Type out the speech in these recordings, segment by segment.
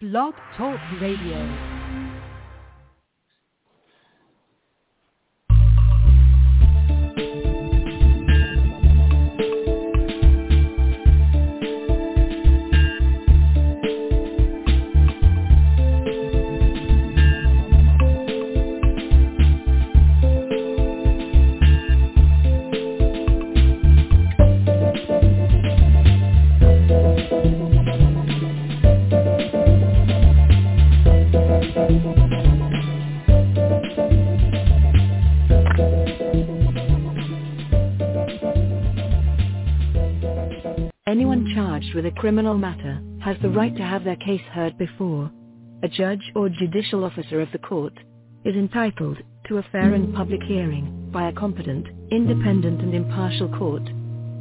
Blog Talk Radio. Criminal matter has the right to have their case heard before a judge or judicial officer of the court is entitled to a fair and public hearing by a competent, independent and impartial court.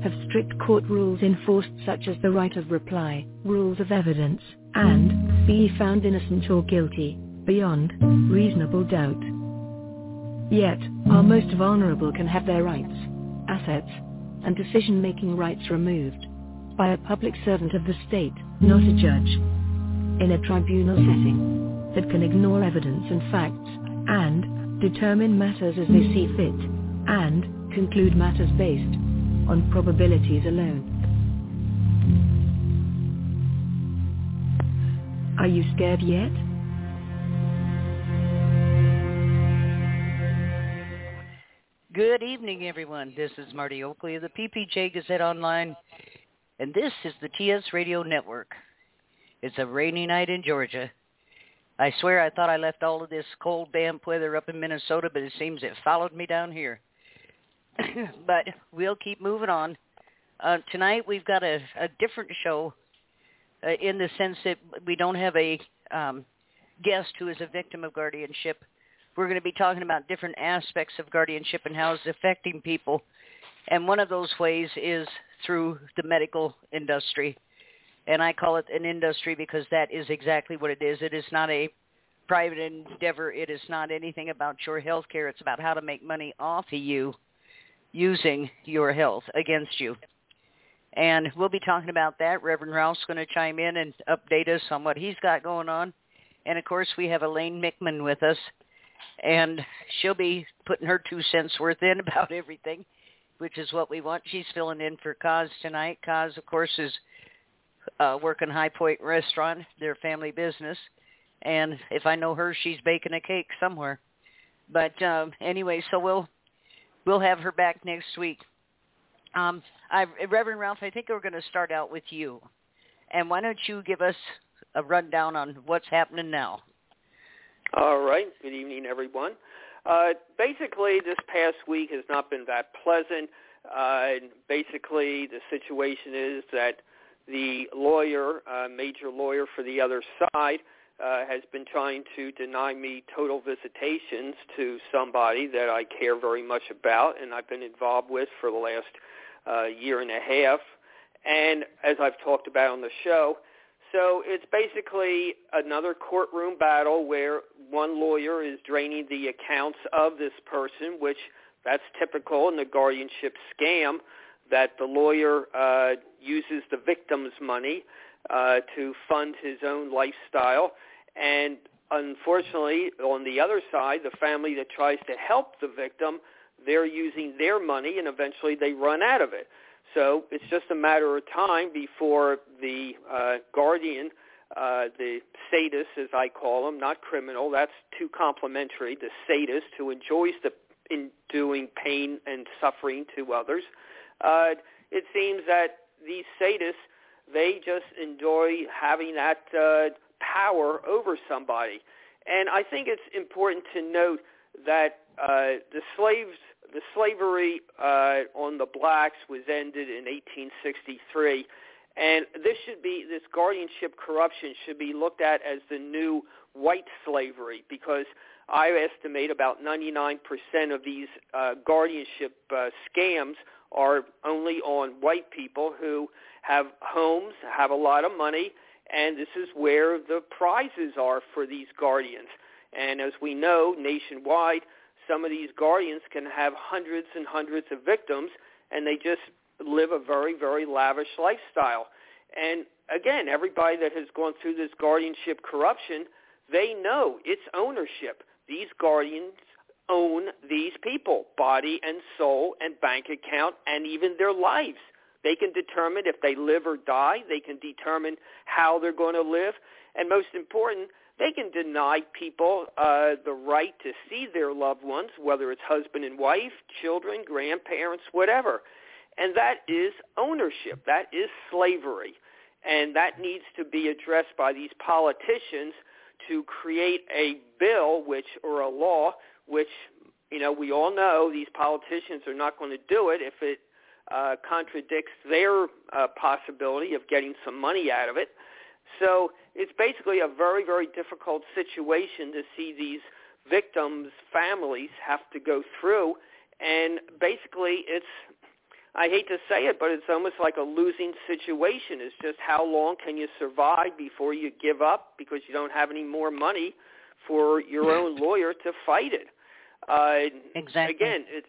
Have strict court rules enforced such as the right of reply, rules of evidence, and be found innocent or guilty, beyond reasonable doubt. Yet, our most vulnerable can have their rights, assets, and decision-making rights removed by a public servant of the state, not a judge, in a tribunal setting, that can ignore evidence and facts, and determine matters as they see fit, and conclude matters based on probabilities alone. Are you scared yet? Good evening, everyone. This is Marty Oakley of the PPJ Gazette Online and this is the TS Radio Network. It's a rainy night in Georgia. I swear I thought I left all of this cold, damp weather up in Minnesota, but it seems it followed me down here. but we'll keep moving on. Uh, tonight we've got a, a different show uh, in the sense that we don't have a um, guest who is a victim of guardianship. We're going to be talking about different aspects of guardianship and how it's affecting people. And one of those ways is through the medical industry. And I call it an industry because that is exactly what it is. It is not a private endeavor. It is not anything about your health care. It's about how to make money off of you using your health against you. And we'll be talking about that. Reverend Ralph's going to chime in and update us on what he's got going on. And of course, we have Elaine Mickman with us, and she'll be putting her two cents worth in about everything which is what we want. She's filling in for Kaz tonight. Kaz, of course, is uh, working High Point Restaurant, their family business. And if I know her, she's baking a cake somewhere. But um, anyway, so we'll we'll have her back next week. Um, I, Reverend Ralph, I think we're going to start out with you. And why don't you give us a rundown on what's happening now? All right. Good evening, everyone. Uh, basically, this past week has not been that pleasant. Uh, basically, the situation is that the lawyer, uh, major lawyer for the other side, uh, has been trying to deny me total visitations to somebody that I care very much about and I've been involved with for the last uh, year and a half. And as I've talked about on the show, so it's basically another courtroom battle where one lawyer is draining the accounts of this person, which that's typical in the guardianship scam, that the lawyer uh, uses the victim's money uh, to fund his own lifestyle. And unfortunately, on the other side, the family that tries to help the victim, they're using their money and eventually they run out of it. So it's just a matter of time before the uh, guardian, uh, the sadist, as I call him, not criminal, that's too complimentary, the sadist who enjoys the in doing pain and suffering to others. Uh, it seems that these sadists, they just enjoy having that uh, power over somebody. And I think it's important to note that uh, the slaves the slavery uh, on the blacks was ended in 1863, and this should be this guardianship corruption should be looked at as the new white slavery because I estimate about 99% of these uh, guardianship uh, scams are only on white people who have homes, have a lot of money, and this is where the prizes are for these guardians. And as we know, nationwide, some of these guardians can have hundreds and hundreds of victims and they just live a very, very lavish lifestyle. And again, everybody that has gone through this guardianship corruption, they know it's ownership. These guardians own these people, body and soul and bank account and even their lives. They can determine if they live or die. They can determine how they're going to live. And most important, they can deny people uh, the right to see their loved ones, whether it's husband and wife, children, grandparents, whatever. And that is ownership. That is slavery. And that needs to be addressed by these politicians to create a bill which or a law which you know we all know these politicians are not going to do it if it uh, contradicts their uh, possibility of getting some money out of it. So it's basically a very, very difficult situation to see these victims' families have to go through. And basically it's, I hate to say it, but it's almost like a losing situation. It's just how long can you survive before you give up because you don't have any more money for your own lawyer to fight it. Uh, exactly. Again, it,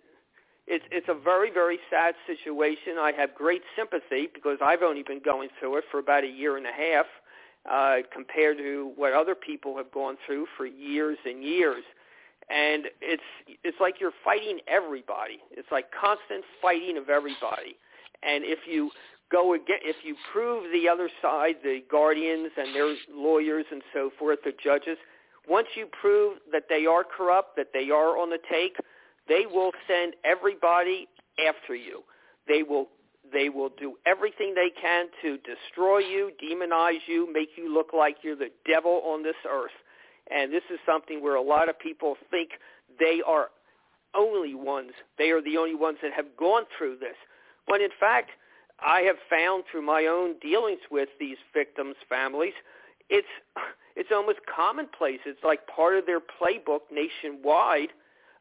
it's it's a very very sad situation. I have great sympathy because I've only been going through it for about a year and a half uh, compared to what other people have gone through for years and years. And it's it's like you're fighting everybody. It's like constant fighting of everybody. And if you go again, if you prove the other side, the guardians and their lawyers and so forth, the judges, once you prove that they are corrupt, that they are on the take, they will send everybody after you. They will they will do everything they can to destroy you, demonize you, make you look like you're the devil on this earth. And this is something where a lot of people think they are only ones. They are the only ones that have gone through this. When in fact, I have found through my own dealings with these victims' families, it's it's almost commonplace. It's like part of their playbook nationwide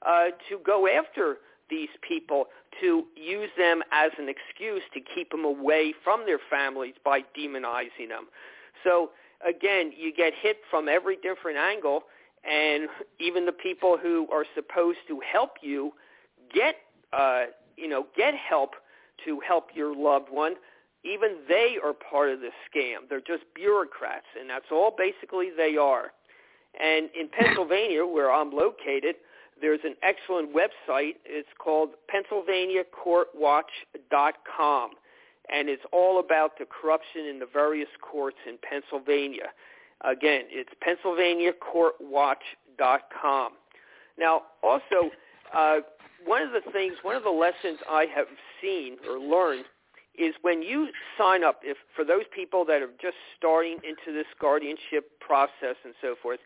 uh, to go after these people to use them as an excuse to keep them away from their families by demonizing them. So again, you get hit from every different angle, and even the people who are supposed to help you get, uh, you know, get help to help your loved one. Even they are part of the scam. They're just bureaucrats, and that's all basically they are. And in Pennsylvania, where I'm located, there's an excellent website. It's called PennsylvaniaCourtWatch.com, and it's all about the corruption in the various courts in Pennsylvania. Again, it's PennsylvaniaCourtWatch.com. Now, also, uh, one of the things, one of the lessons I have seen or learned is when you sign up, if for those people that are just starting into this guardianship process and so forth,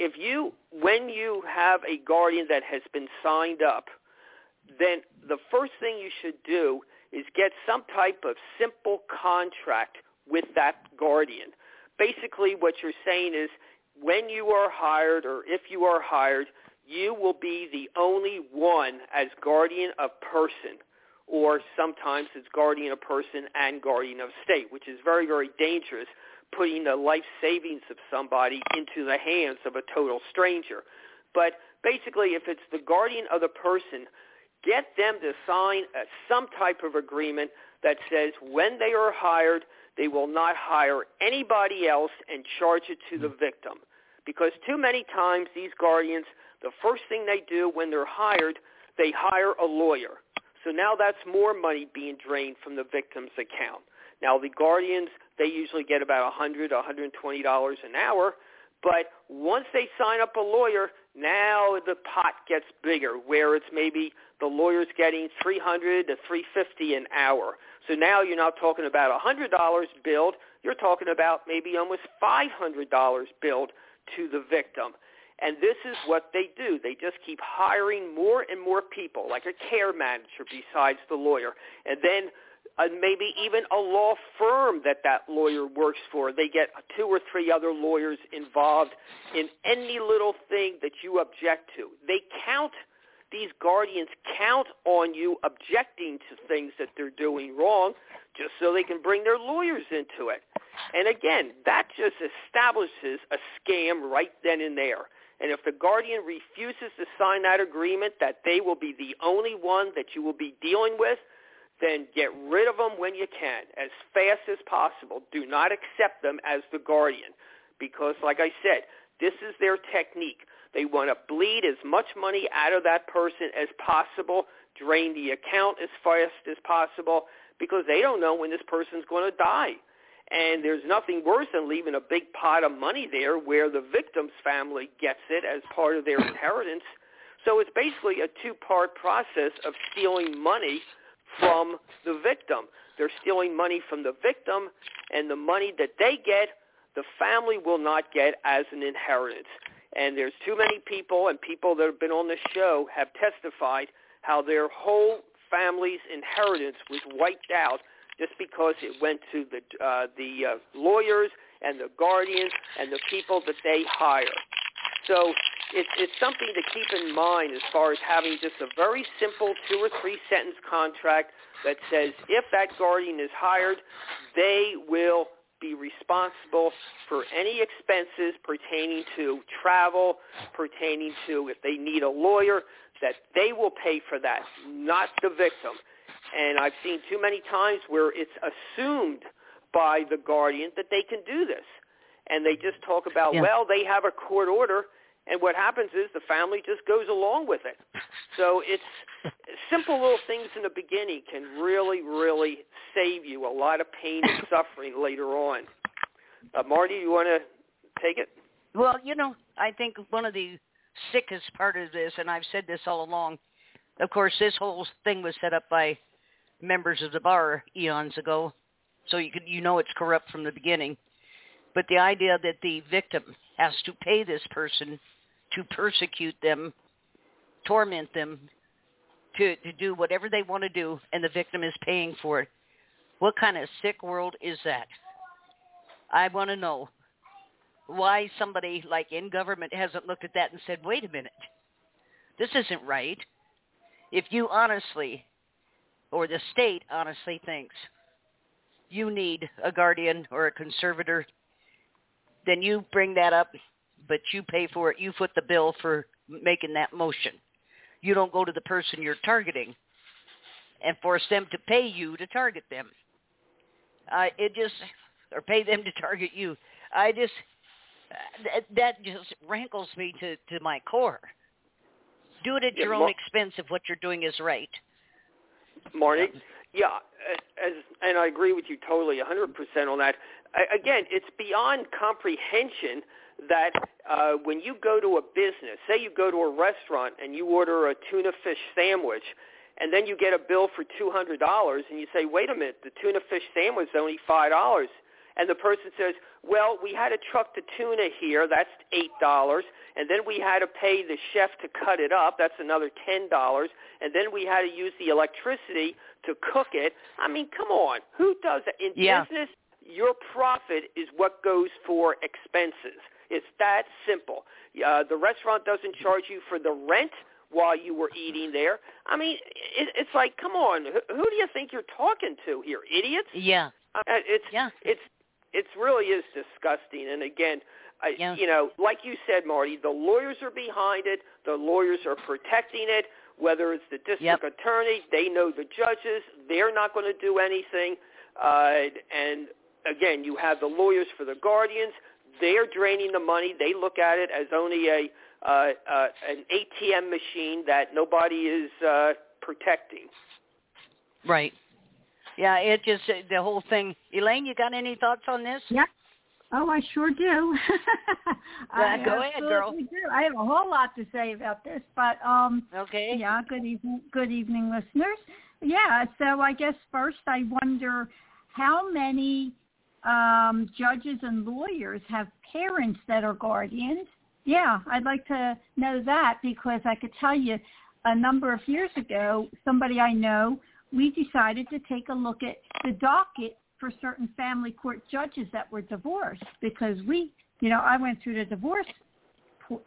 if you when you have a guardian that has been signed up, then the first thing you should do is get some type of simple contract with that guardian. Basically what you're saying is when you are hired or if you are hired, you will be the only one as guardian of person or sometimes it's guardian of person and guardian of state, which is very, very dangerous putting the life savings of somebody into the hands of a total stranger. But basically, if it's the guardian of the person, get them to sign a, some type of agreement that says when they are hired, they will not hire anybody else and charge it to the hmm. victim. Because too many times these guardians, the first thing they do when they're hired, they hire a lawyer. So now that's more money being drained from the victim's account. Now the guardians, they usually get about $100, $120 an hour. But once they sign up a lawyer, now the pot gets bigger, where it's maybe the lawyer's getting 300 to 350 an hour. So now you're not talking about $100 billed, you're talking about maybe almost $500 billed to the victim. And this is what they do. They just keep hiring more and more people, like a care manager besides the lawyer. And then uh, maybe even a law firm that that lawyer works for. They get two or three other lawyers involved in any little thing that you object to. They count, these guardians count on you objecting to things that they're doing wrong just so they can bring their lawyers into it. And again, that just establishes a scam right then and there. And if the guardian refuses to sign that agreement that they will be the only one that you will be dealing with, then get rid of them when you can, as fast as possible. Do not accept them as the guardian because, like I said, this is their technique. They want to bleed as much money out of that person as possible, drain the account as fast as possible, because they don't know when this person's going to die. And there's nothing worse than leaving a big pot of money there where the victim's family gets it as part of their inheritance. So it's basically a two-part process of stealing money from the victim. They're stealing money from the victim, and the money that they get, the family will not get as an inheritance. And there's too many people, and people that have been on the show have testified how their whole family's inheritance was wiped out just because it went to the uh, the uh, lawyers and the guardians and the people that they hire. So it's it's something to keep in mind as far as having just a very simple two or three sentence contract that says if that guardian is hired, they will be responsible for any expenses pertaining to travel, pertaining to if they need a lawyer, that they will pay for that, not the victim. And I've seen too many times where it's assumed by the guardian that they can do this. And they just talk about, yeah. well, they have a court order, and what happens is the family just goes along with it. So it's simple little things in the beginning can really, really save you a lot of pain and suffering later on. Uh, Marty, you want to take it? Well, you know, I think one of the sickest part of this, and I've said this all along, of course, this whole thing was set up by members of the bar eons ago, so you could you know it's corrupt from the beginning. But the idea that the victim has to pay this person to persecute them, torment them, to, to do whatever they want to do, and the victim is paying for it. What kind of sick world is that? I want to know why somebody like in government hasn't looked at that and said, wait a minute, this isn't right. If you honestly, or the state honestly thinks you need a guardian or a conservator, then you bring that up, but you pay for it. You foot the bill for making that motion. You don't go to the person you're targeting and force them to pay you to target them. Uh, it just, or pay them to target you. I just, that, that just rankles me to, to my core. Do it at yeah, your own expense if what you're doing is right. Marty, yeah, as, and I agree with you totally, 100% on that. Again, it's beyond comprehension that uh, when you go to a business, say you go to a restaurant and you order a tuna fish sandwich, and then you get a bill for $200, and you say, wait a minute, the tuna fish sandwich is only $5 and the person says, well, we had to truck the tuna here, that's $8, and then we had to pay the chef to cut it up, that's another $10, and then we had to use the electricity to cook it. I mean, come on, who does that? In yeah. business, your profit is what goes for expenses. It's that simple. Uh, the restaurant doesn't charge you for the rent while you were eating there. I mean, it, it's like, come on, who, who do you think you're talking to here, idiots? Yeah. Uh, it's yeah. it's it really is disgusting. And again, I, yeah. you know, like you said, Marty, the lawyers are behind it. The lawyers are protecting it. Whether it's the district yep. attorney, they know the judges. They're not going to do anything. Uh, and again, you have the lawyers for the guardians. They're draining the money. They look at it as only a uh, uh, an ATM machine that nobody is uh, protecting. Right. Yeah, it just the whole thing. Elaine, you got any thoughts on this? Yeah. Oh, I sure do. I go ahead, girl. Do. I have a whole lot to say about this, but um Okay. Yeah, good evening good evening listeners. Yeah, so I guess first I wonder how many um judges and lawyers have parents that are guardians. Yeah, I'd like to know that because I could tell you a number of years ago, somebody I know we decided to take a look at the docket for certain family court judges that were divorced because we, you know, I went through the divorce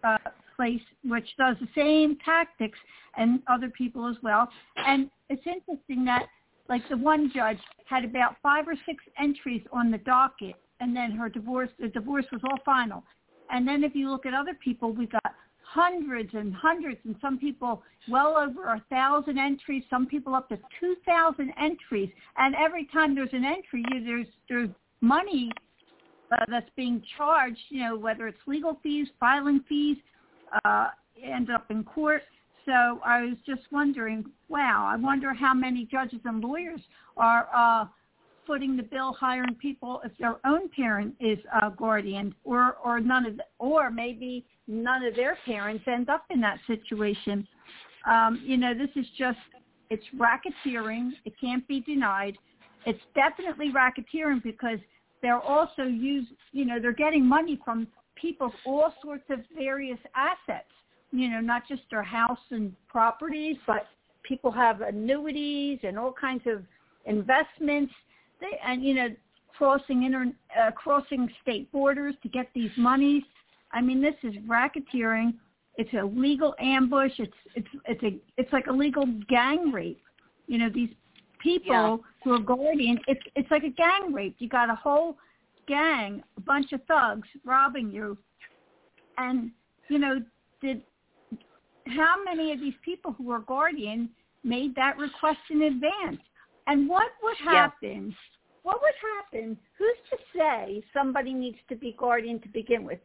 uh, place which does the same tactics and other people as well. And it's interesting that like the one judge had about five or six entries on the docket and then her divorce, the divorce was all final. And then if you look at other people, we got hundreds and hundreds, and some people well over a thousand entries. Some people up to two thousand entries. And every time there's an entry, there's there's money uh, that's being charged. You know, whether it's legal fees, filing fees, uh, end up in court. So I was just wondering, wow, I wonder how many judges and lawyers are uh, footing the bill hiring people if their own parent is a guardian or or none of the, or maybe none of their parents end up in that situation. Um you know this is just it's racketeering. It can't be denied. It's definitely racketeering because they're also use you know they're getting money from people's all sorts of various assets you know not just their house and properties but people have annuities and all kinds of investments they, and you know crossing inter uh, crossing state borders to get these monies. I mean, this is racketeering. It's a legal ambush. It's it's it's a it's like a legal gang rape. You know, these people Yeah. who are guardians. It's it's like a gang rape. You got a whole gang, a bunch of thugs robbing you, and you know, did how many of these people who are guardian made that request in advance? And what would happen? What would happen? Who's to say somebody needs to be guardian to begin with?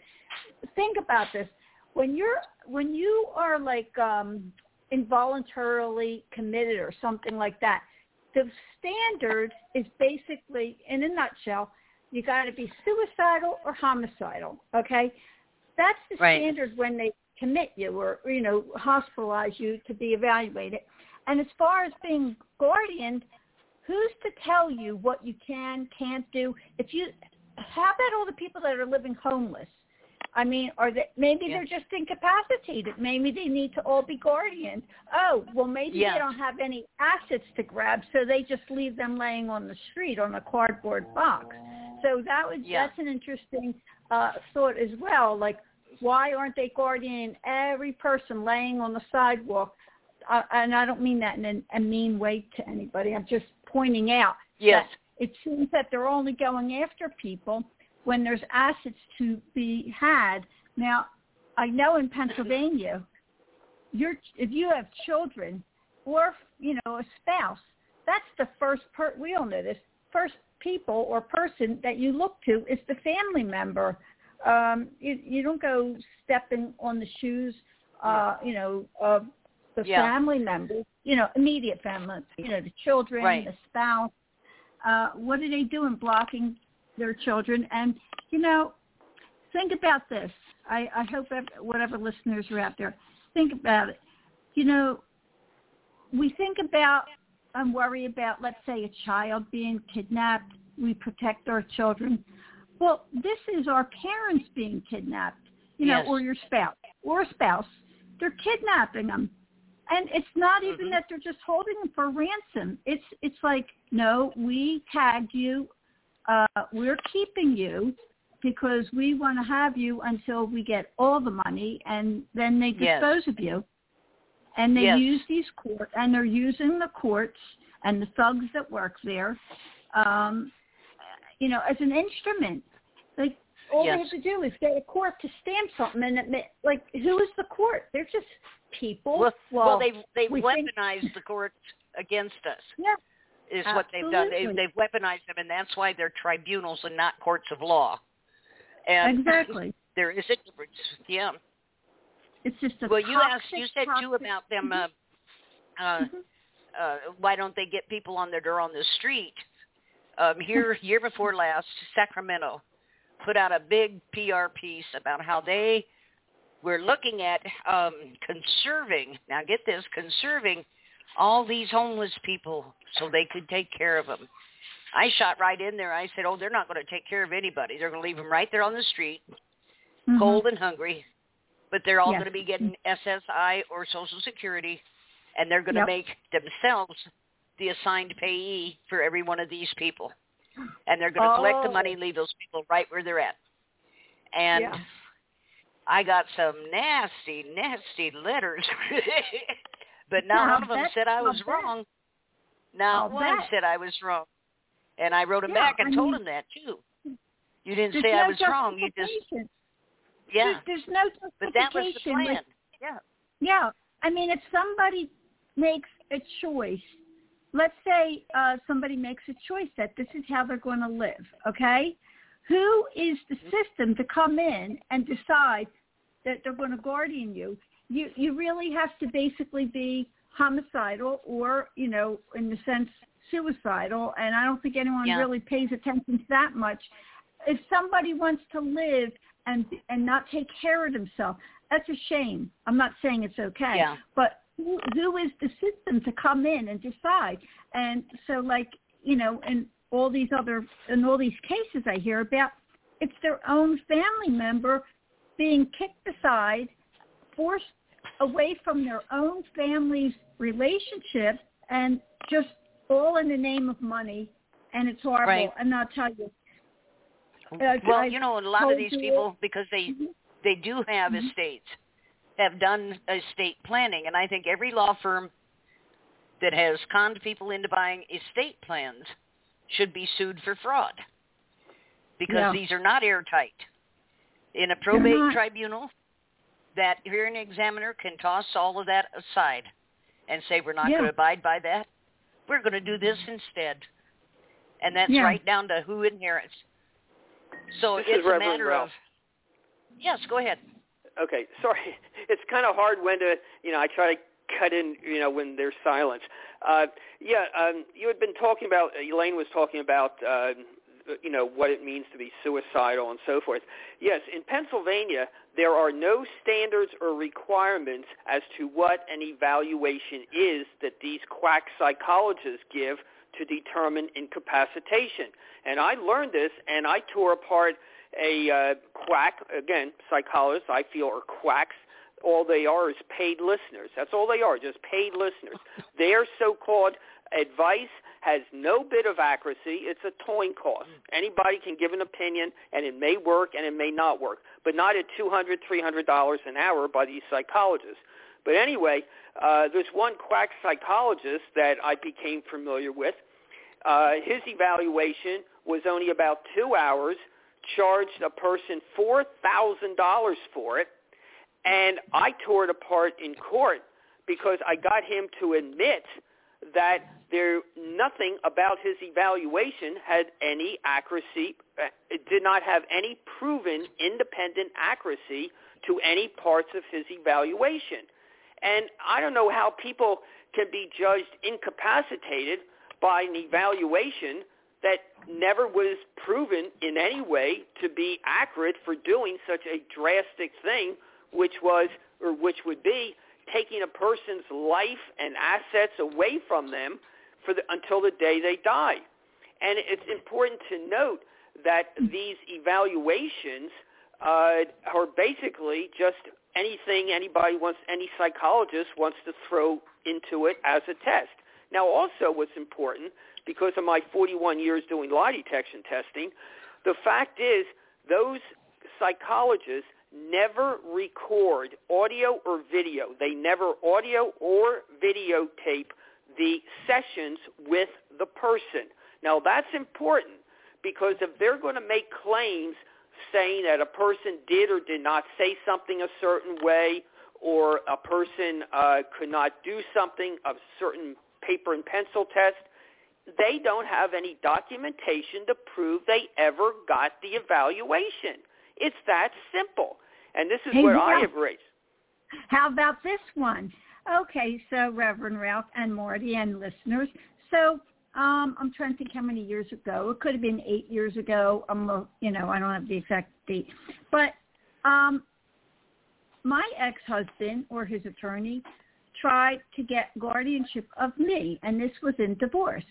Think about this. When you're when you are like um involuntarily committed or something like that, the standard is basically in a nutshell, you got to be suicidal or homicidal, okay? That's the Right. standard when they commit you or you know hospitalize you to be evaluated. And as far as being guardian, who's to tell you what you can can't do? If you how about all the people that are living homeless? I mean, are they maybe Yeah. they're just incapacitated? Maybe they need to all be guardians. Oh, well maybe Yeah. they don't have any assets to grab, so they just leave them laying on the street on a cardboard box. So that would Yeah. that's an interesting uh thought as well. Like why aren't they guardianing every person laying on the sidewalk? Uh, and I don't mean that in a, mean way to anybody. I'm just pointing out Yes. it seems that they're only going after people when there's assets to be had. Now, I know in Pennsylvania, you're, if you have children or you know a spouse, that's the first per we all know this first people or person that you look to is the family member. Um, you you don't go stepping on the shoes, uh, you know, of the Yeah. family members, you know, immediate family, you know, the children, Right. the spouse. Uh, what are they doing blocking their children? And you know, think about this. I, I hope ev- whatever listeners are out there, think about it. You know, we think about and worry about, let's say, a child being kidnapped. We protect our children. Well, this is our parents being kidnapped, you know, Yes. or your spouse or a spouse. They're kidnapping them. And it's not even Mhm. that they're just holding them for ransom. It's it's like, no, we tagged you. Uh, we're keeping you because we want to have you until we get all the money, and then they Yes. dispose of you. And they Yes. use these court, and they're using the courts and the thugs that work there, um, you know, as an instrument. Like all they have to do is get a court to stamp something, and it, ma- like who is the court? They're just people. Well, well, Well, they they we think- weaponized the courts against us. yeah, Is what they've done. They, Absolutely. they've weaponized them, and that's why they're tribunals and not courts of law. And exactly. there is a difference. Yeah. It's just a Well, you asked. You said too about them. Uh, uh, Mhm. uh, why don't they get people on their door on the street? Um, here, year before last, Sacramento put out a big PR piece about how they were looking at um, conserving. Now, get this: conserving all these homeless people so they could take care of them. I shot right in there. I said, "Oh, they're not going to take care of anybody. They're going to leave them right there on the street, Mhm. cold and hungry, but they're all Yes. going to be getting SSI or Social Security, and they're going to Yep. make themselves the assigned payee for every one of these people, and they're going to collect the Oh. money, leave those people right where they're at. And Yeah. I got some nasty, nasty letters, but not one of them said I was wrong. Not one said I was wrong, and I wrote him Yeah, back and I told mean- him that too. You didn't say no I was wrong. You just justification. yeah. There's, there's no But that was the plan. Like, Yeah. Yeah. I mean, if somebody makes a choice, let's say uh, somebody makes a choice that this is how they're going to live, okay? Who is the mm-hmm. system to come in and decide that they're going to guardian you? You you really have to basically be homicidal or, you know, in the sense suicidal, and I don't think anyone yeah. really pays attention to that much. If somebody wants to live and and not take care of themselves, that's a shame. I'm not saying it's okay, yeah. but who, who is the system to come in and decide? And so, like you know, in all these other in all these cases I hear about, it's their own family member being kicked aside, forced away from their own family's relationship, and just all in the name of money. And it's horrible. Right. And I'll tell you. Uh, well, I you know, a lot of these people, because they Mhm. they do have Mhm. estates, have done estate planning, and I think every law firm that has conned people into buying estate plans should be sued for fraud because Yeah. these are not airtight. In a probate not. tribunal, that hearing examiner can toss all of that aside and say we're not Yeah. going to abide by that. We're going to do this instead. And that's Yeah. right down to who inherits. So This it's a Reverend matter Ralph. of Yes, go ahead. Okay, sorry. It's kind of hard when to, you know, I try to cut in, you know, when there's silence. Uh, yeah, um, you had been talking about, Elaine was talking about, uh, you know, what it means to be suicidal and so forth. Yes, in Pennsylvania, there are no standards or requirements as to what an evaluation is that these quack psychologists give to determine incapacitation. And I learned this, and I tore apart a uh, quack, again, psychologists I feel are quacks. All they are is paid listeners. That's all they are, just paid listeners. Their so-called advice has no bit of accuracy. It's a coin cost. Anybody can give an opinion, and it may work and it may not work, but not at $200, $300 an hour by these psychologists. But anyway, uh, there's one quack psychologist that I became familiar with. Uh, his evaluation was only about two hours, charged a person $4,000 for it, and I tore it apart in court because I got him to admit that there nothing about his evaluation had any accuracy. Eh, it did not have any proven independent accuracy to any parts of his evaluation. And I don't know how people can be judged incapacitated by an evaluation that never was proven in any way to be accurate for doing such a drastic thing, which was or which would be taking a person's life and assets away from them for the, until the day they die. And it's important to note that these evaluations uh, are basically just anything anybody wants, any psychologist wants to throw into it as a test. Now, also what's important, because of my 41 years doing lie detection testing, the fact is those psychologists never record audio or video. They never audio or videotape the sessions with the person. Now that's important because if they're going to make claims saying that a person did or did not say something a certain way or a person uh, could not do something, a certain paper and pencil test, they don't have any documentation to prove they ever got the evaluation. It's that simple. And this is Hey, Ralph. I have raised. How about this one? Okay, so Reverend Ralph and Marty and listeners. So um, I'm trying to think how many years ago. It could have been eight years ago. I'm, a- you know, I don't have the exact date, but um, my ex-husband or his attorney tried to get guardianship of me, and this was in divorce.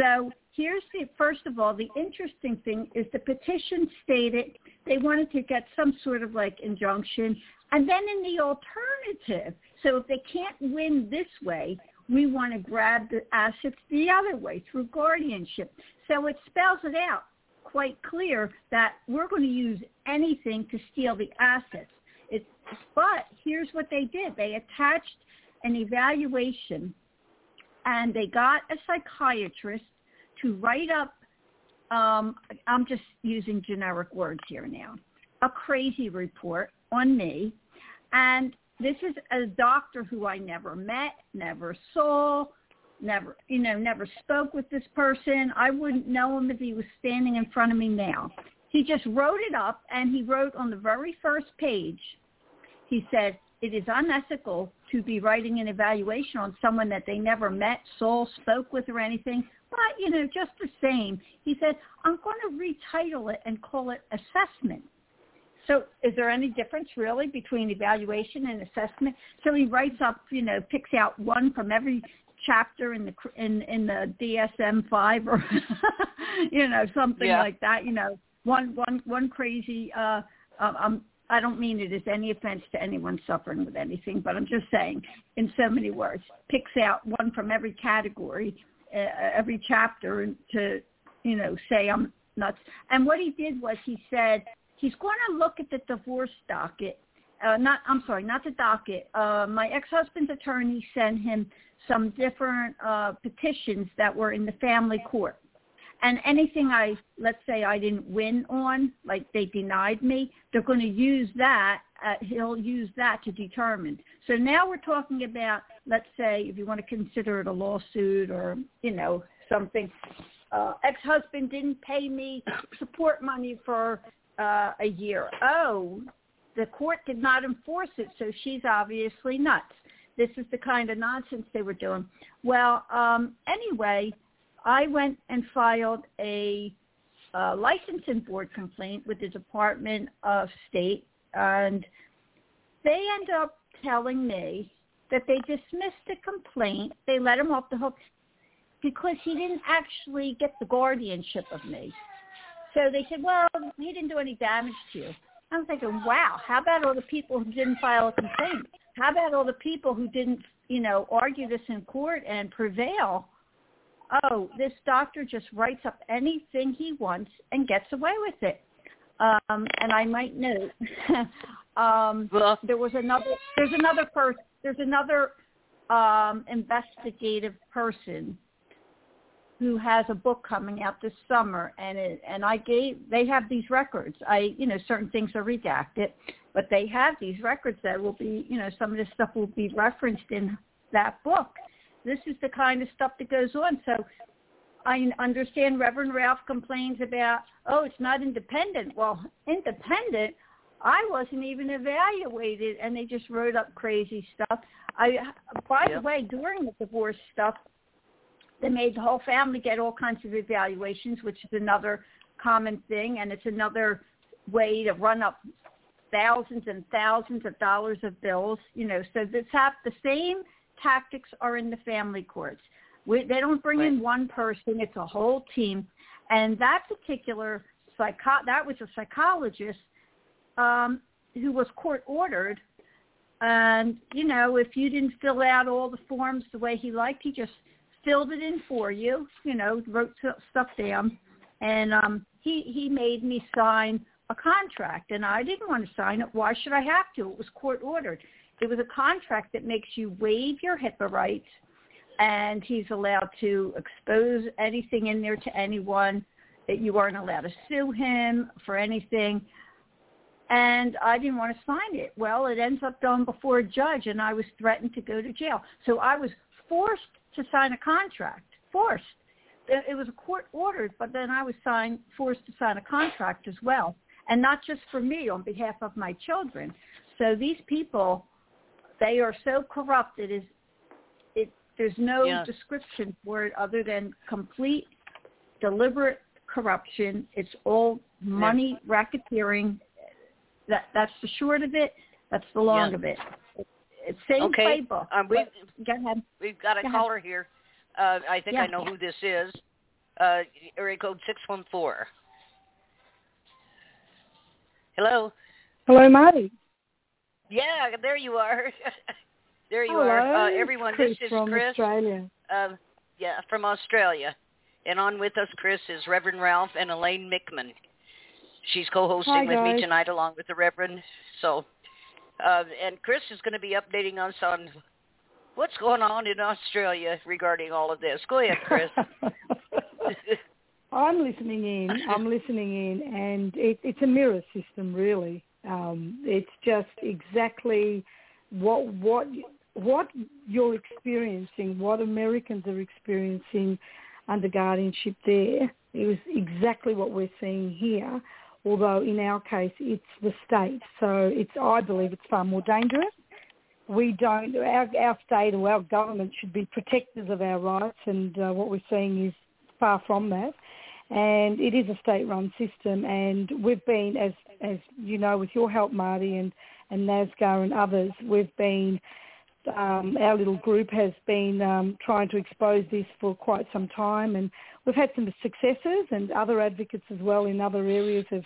So here's the first of all, the interesting thing is the petition stated they wanted to get some sort of like injunction, and then in the alternative, so if they can't win this way, we want to grab the assets the other way through guardianship. So it spells it out quite clear that we're going to use anything to steal the assets. It, but here's what they did. They attached an evaluation and they got a psychiatrist to write up, um, I'm just using generic words here now, a crazy report on me. And this is a doctor who I never met, never saw, never, you know, never spoke with this person. I wouldn't know him if he was standing in front of me now. He just wrote it up and he wrote on the very first page, he said, it is unethical to be writing an evaluation on someone that they never met, saw, spoke with or anything. But, you know, just the same, he said, I'm going to retitle it and call it assessment. So is there any difference really between evaluation and assessment? So he writes up, you know, picks out one from every chapter in the in in the DSM five or you know something yeah. like that. You know, one one one crazy. Uh, uh, um, I don't mean it as any offense to anyone suffering with anything, but I'm just saying, in so many words, picks out one from every category, uh, every chapter, to you know say I'm nuts. And what he did was he said he's going to look at the divorce docket. Uh, not, I'm sorry, not the docket. Uh, my ex-husband's attorney sent him some different uh, petitions that were in the family court. And anything I, let's say I didn't win on, like they denied me, they're going to use that, uh, he'll use that to determine. So now we're talking about, let's say, if you want to consider it a lawsuit or, you know, something, uh, ex-husband didn't pay me support money for uh, a year. Oh, the court did not enforce it, so she's obviously nuts. This is the kind of nonsense they were doing. Well, um, anyway, I went and filed a uh, licensing board complaint with the Department of State, and they end up telling me that they dismissed the complaint. They let him off the hook because he didn't actually get the guardianship of me. So they said, well, he didn't do any damage to you. I'm thinking, wow, how about all the people who didn't file a complaint? How about all the people who didn't, you know, argue this in court and prevail? Oh, this doctor just writes up anything he wants and gets away with it. Um, and I might note, um, there was another. There's another person. There's another um, investigative person who has a book coming out this summer and it, and I gave they have these records. I you know certain things are redacted, but they have these records that will be you know some of this stuff will be referenced in that book. This is the kind of stuff that goes on. So I understand Reverend Ralph complains about oh it's not independent. Well, independent. I wasn't even evaluated, and they just wrote up crazy stuff. I, by yep. the way, during the divorce stuff, they made the whole family get all kinds of evaluations, which is another common thing, and it's another way to run up thousands and thousands of dollars of bills. You know, so this have the same tactics are in the family courts. We, they don't bring right. in one person; it's a whole team. And that particular psycho that was a psychologist um, who was court ordered. And you know, if you didn't fill out all the forms the way he liked, he just filled it in for you, you know, wrote stuff down, and um, he he made me sign a contract, and I didn't want to sign it. Why should I have to? It was court ordered. It was a contract that makes you waive your HIPAA rights, and he's allowed to expose anything in there to anyone. That you aren't allowed to sue him for anything. And I didn't want to sign it. Well, it ends up going before a judge, and I was threatened to go to jail. So I was forced to sign a contract, forced. It was a court ordered, but then I was signed, forced to sign a contract as well, and not just for me, on behalf of my children. So these people, they are so corrupt. It is, it. There's no yeah. description for it other than complete, deliberate corruption. It's all money yeah. racketeering. That that's the short of it. That's the long yeah. of it. It's same okay. playbook. Um, we, Go ahead. We've got a Go caller ahead. here. Uh, I think yeah, I know yeah. who this is. Uh, area code 614. Hello. Hello, Marty. Yeah, there you are. there you Hello. are. Uh, everyone, Chris this is from Chris. Australia. Uh, yeah, from Australia. And on with us, Chris, is Reverend Ralph and Elaine Mickman. She's co-hosting Hi, with guys. me tonight along with the Reverend. So uh, and Chris is going to be updating us on what's going on in Australia regarding all of this. Go ahead, Chris. I'm listening in. I'm listening in, and it, it's a mirror system, really. Um, it's just exactly what what what you're experiencing, what Americans are experiencing under guardianship there, it was exactly what we're seeing here. Although in our case, it's the state, so it's I believe it's far more dangerous. We don't our our state or our government should be protectors of our rights, and uh, what we're seeing is far from that. And it is a state-run system, and we've been, as as you know, with your help, Marty, and and NASGA and others, we've been um, our little group has been um, trying to expose this for quite some time, and we've had some successes, and other advocates as well in other areas have,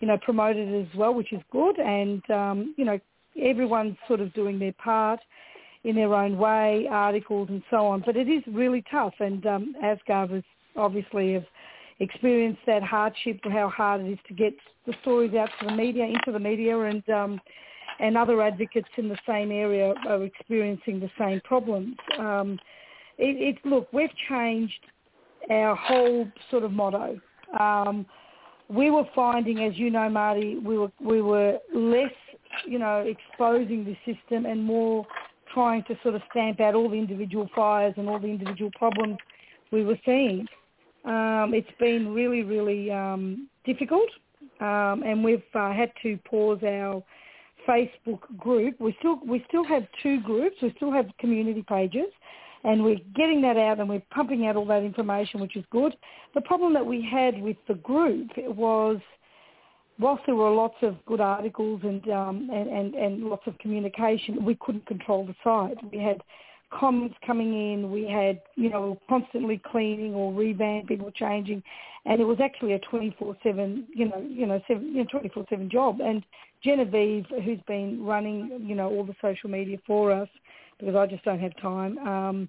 you know, promoted it as well, which is good. And um, you know, everyone's sort of doing their part in their own way, articles and so on. But it is really tough, and um, has obviously have experienced that hardship, how hard it is to get the stories out to the media, into the media, and um, and other advocates in the same area are experiencing the same problems. Um, it, it, look, we've changed our whole sort of motto. Um, we were finding, as you know, Marty, we were we were less, you know, exposing the system and more trying to sort of stamp out all the individual fires and all the individual problems we were seeing. Um, it's been really, really um, difficult, um, and we've uh, had to pause our Facebook group. We still we still have two groups. We still have community pages, and we're getting that out and we're pumping out all that information, which is good. The problem that we had with the group was, whilst there were lots of good articles and um, and, and and lots of communication, we couldn't control the site. We had comments coming in. We had, you know, constantly cleaning or revamping or changing, and it was actually a 24/7, you know, you know, seven, you know, 24/7 job. And Genevieve, who's been running, you know, all the social media for us, because I just don't have time. Um,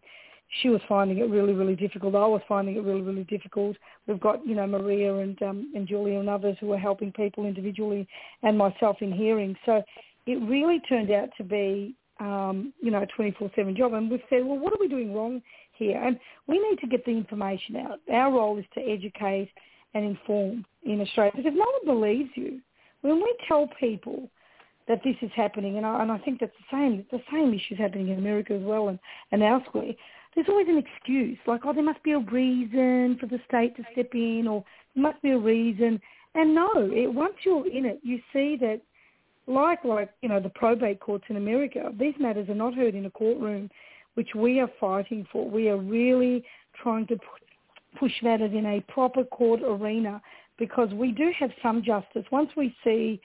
she was finding it really, really difficult. I was finding it really, really difficult. We've got, you know, Maria and um, and Julia and others who are helping people individually, and myself in hearing. So it really turned out to be um, you know, a 24-7 job. And we've said, well, what are we doing wrong here? And we need to get the information out. Our role is to educate and inform in Australia. Because if no one believes you, when we tell people that this is happening, and I, and I think that's the same, the same issues happening in America as well and, and elsewhere, there's always an excuse, like, oh, there must be a reason for the state to step in, or there must be a reason. And no, it, once you're in it, you see that like like you know the probate courts in America, these matters are not heard in a courtroom, which we are fighting for. We are really trying to push matters in a proper court arena because we do have some justice. Once we see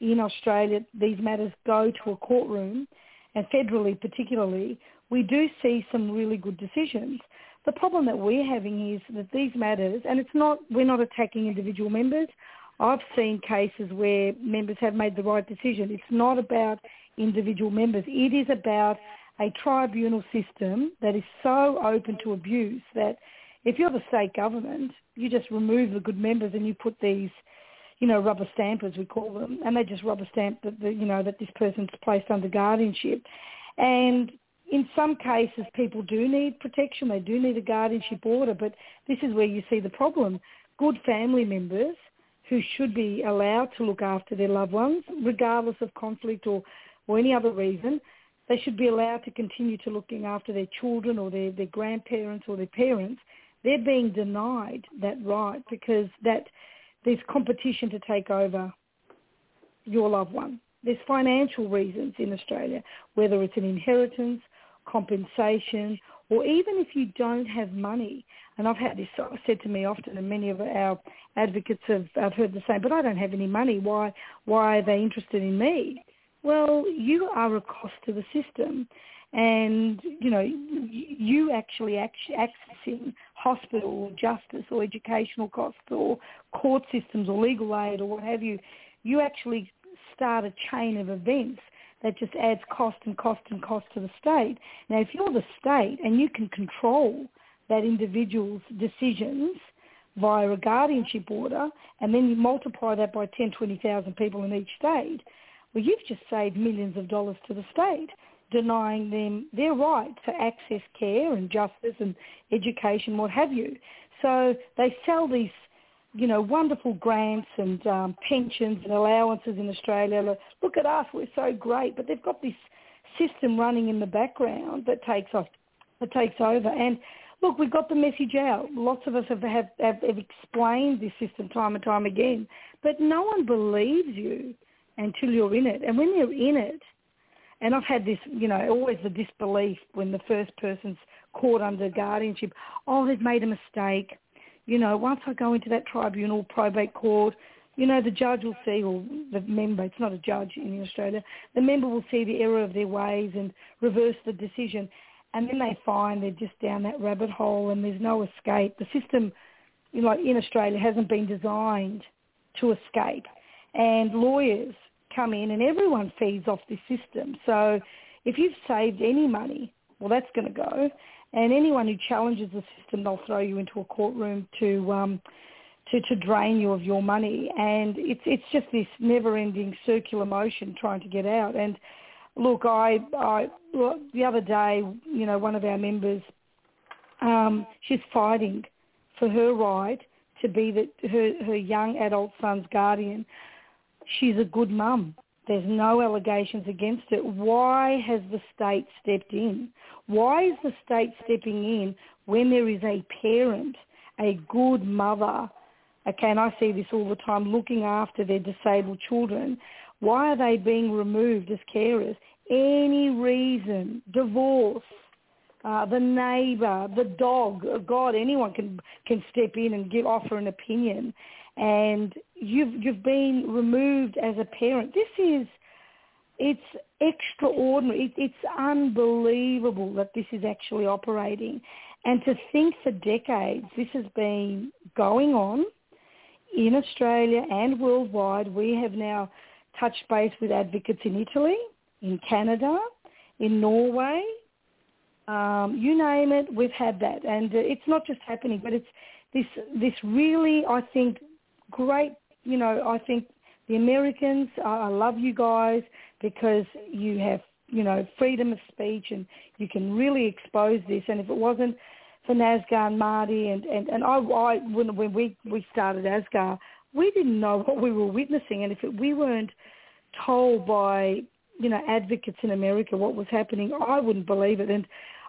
in Australia these matters go to a courtroom, and federally particularly, we do see some really good decisions. The problem that we're having is that these matters, and it's not, we're not attacking individual members. I've seen cases where members have made the right decision. It's not about individual members. It is about a tribunal system that is so open to abuse that if you're the state government, you just remove the good members and you put these, you know, rubber stampers we call them, and they just rubber stamp that the, you know that this person's placed under guardianship. And in some cases, people do need protection. They do need a guardianship order, but this is where you see the problem. Good family members who should be allowed to look after their loved ones, regardless of conflict or, or any other reason. They should be allowed to continue to looking after their children or their, their grandparents or their parents. They're being denied that right because that there's competition to take over your loved one. There's financial reasons in Australia, whether it's an inheritance, compensation, or even if you don't have money, and I've had this said to me often, and many of our advocates have I've heard the same. But I don't have any money. Why? Why are they interested in me? Well, you are a cost to the system, and you know you actually accessing hospital or justice or educational costs or court systems or legal aid or what have you. You actually start a chain of events that just adds cost and cost and cost to the state. Now, if you're the state and you can control that individual's decisions via a guardianship order, and then you multiply that by 10, 20,000 people in each state, well, you've just saved millions of dollars to the state, denying them their right to access care and justice and education, what have you. So they sell these, you know, wonderful grants and um, pensions and allowances in Australia. Look at us, we're so great, but they've got this system running in the background that takes off, that takes over. And look, we've got the message out. Lots of us have, have, have, have explained this system time and time again, but no one believes you until you're in it. And when you're in it, and I've had this, you know, always the disbelief when the first person's caught under guardianship. Oh, they've made a mistake. You know, once I go into that tribunal, probate court, you know, the judge will see, or the member, it's not a judge in Australia, the member will see the error of their ways and reverse the decision. And then they find they're just down that rabbit hole and there's no escape. The system, you know, in Australia hasn't been designed to escape. And lawyers come in and everyone feeds off this system. So if you've saved any money, well, that's going to go. And anyone who challenges the system, they'll throw you into a courtroom to um, to, to drain you of your money. And it's it's just this never-ending circular motion trying to get out. And look, I, I the other day, you know, one of our members, um, she's fighting for her right to be the, her her young adult son's guardian. She's a good mum. There's no allegations against it. Why has the state stepped in? Why is the state stepping in when there is a parent, a good mother okay, and I see this all the time, looking after their disabled children, why are they being removed as carers? Any reason, divorce, uh, the neighbour, the dog, God, anyone can can step in and give offer an opinion, and you've you've been removed as a parent. This is it's extraordinary. It, it's unbelievable that this is actually operating, and to think for decades this has been going on in Australia and worldwide, we have now touched base with advocates in Italy, in Canada, in Norway, um, you name it, we've had that, and uh, it's not just happening, but it's this this really, I think, great. You know, I think the Americans, I, I love you guys because you have you know freedom of speech and you can really expose this. And if it wasn't for NASGA and Marty and, and, and I, I when, when we, we started ASGAR, we didn't know what we were witnessing. And if it, we weren't told by, you know, advocates in America what was happening, I wouldn't believe it. And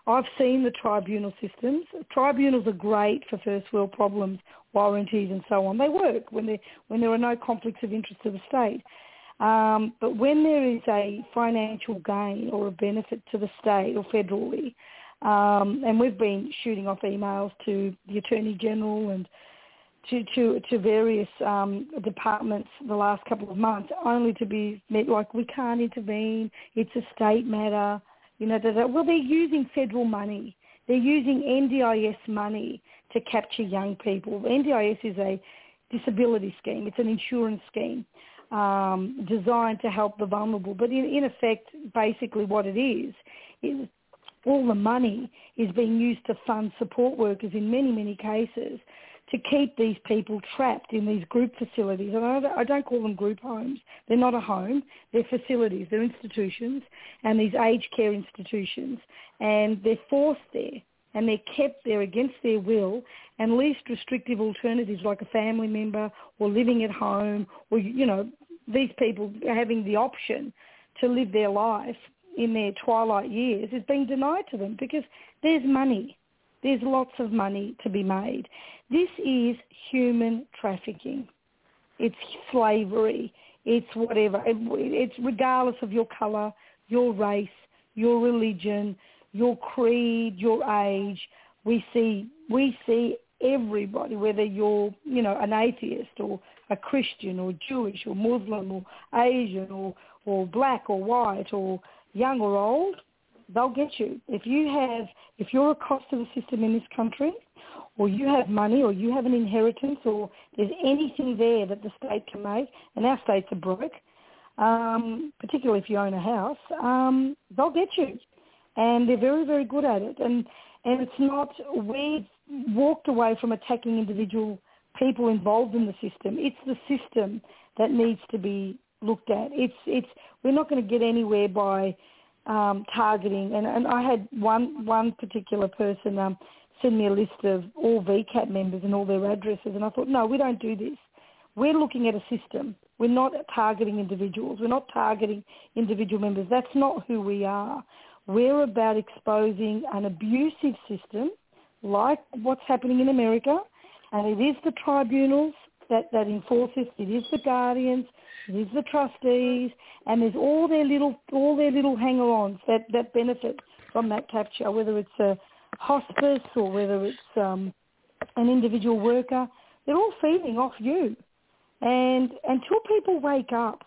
I've seen the tribunal systems. Tribunals are great for first world problems, warranties and so on. They work when, when there are no conflicts of interest to the state. Um, but when there is a financial gain or a benefit to the state or federally, um, and we've been shooting off emails to the Attorney General and to, to, to various um, departments the last couple of months, only to be met like, we can't intervene, it's a state matter, you know, da. well, they're using federal money. They're using NDIS money to capture young people. NDIS is a disability scheme. It's an insurance scheme um, designed to help the vulnerable. But in, in effect, basically what it is, is all the money is being used to fund support workers in many, many cases to keep these people trapped in these group facilities. And I don't call them group homes. They're not a home. They're facilities. They're institutions and these aged care institutions. And they're forced there and they're kept there against their will and least restrictive alternatives like a family member or living at home or, you know, these people having the option to live their life in their twilight years is being denied to them because there's money. There's lots of money to be made. This is human trafficking. It's slavery. It's whatever. It's regardless of your colour, your race, your religion, your creed, your age. We see we see everybody, whether you're you know an atheist or a Christian or Jewish or Muslim or Asian or or black or white or young or old, they'll get you. If you have, if you're a cost to the system in this country, or you have money, or you have an inheritance, or there's anything there that the state can make, and our states are broke, um, particularly if you own a house, um, they'll get you, and they're very, very good at it. And and it's not we've walked away from attacking individual people involved in the system. It's the system that needs to be looked at. It's it's we're not going to get anywhere by um, targeting. And, and I had one one particular person um, send me a list of all VCAT members and all their addresses, and I thought, no, we don't do this. We're looking at a system. We're not targeting individuals. We're not targeting individual members. That's not who we are. We're about exposing an abusive system like what's happening in America, and it is the tribunals that, that enforce it. It is the guardians. Is the trustees, and there's all their little all their little hanger-ons that, that benefit from that capture, whether it's a hospice or whether it's um, an individual worker. They're all feeding off you, and until people wake up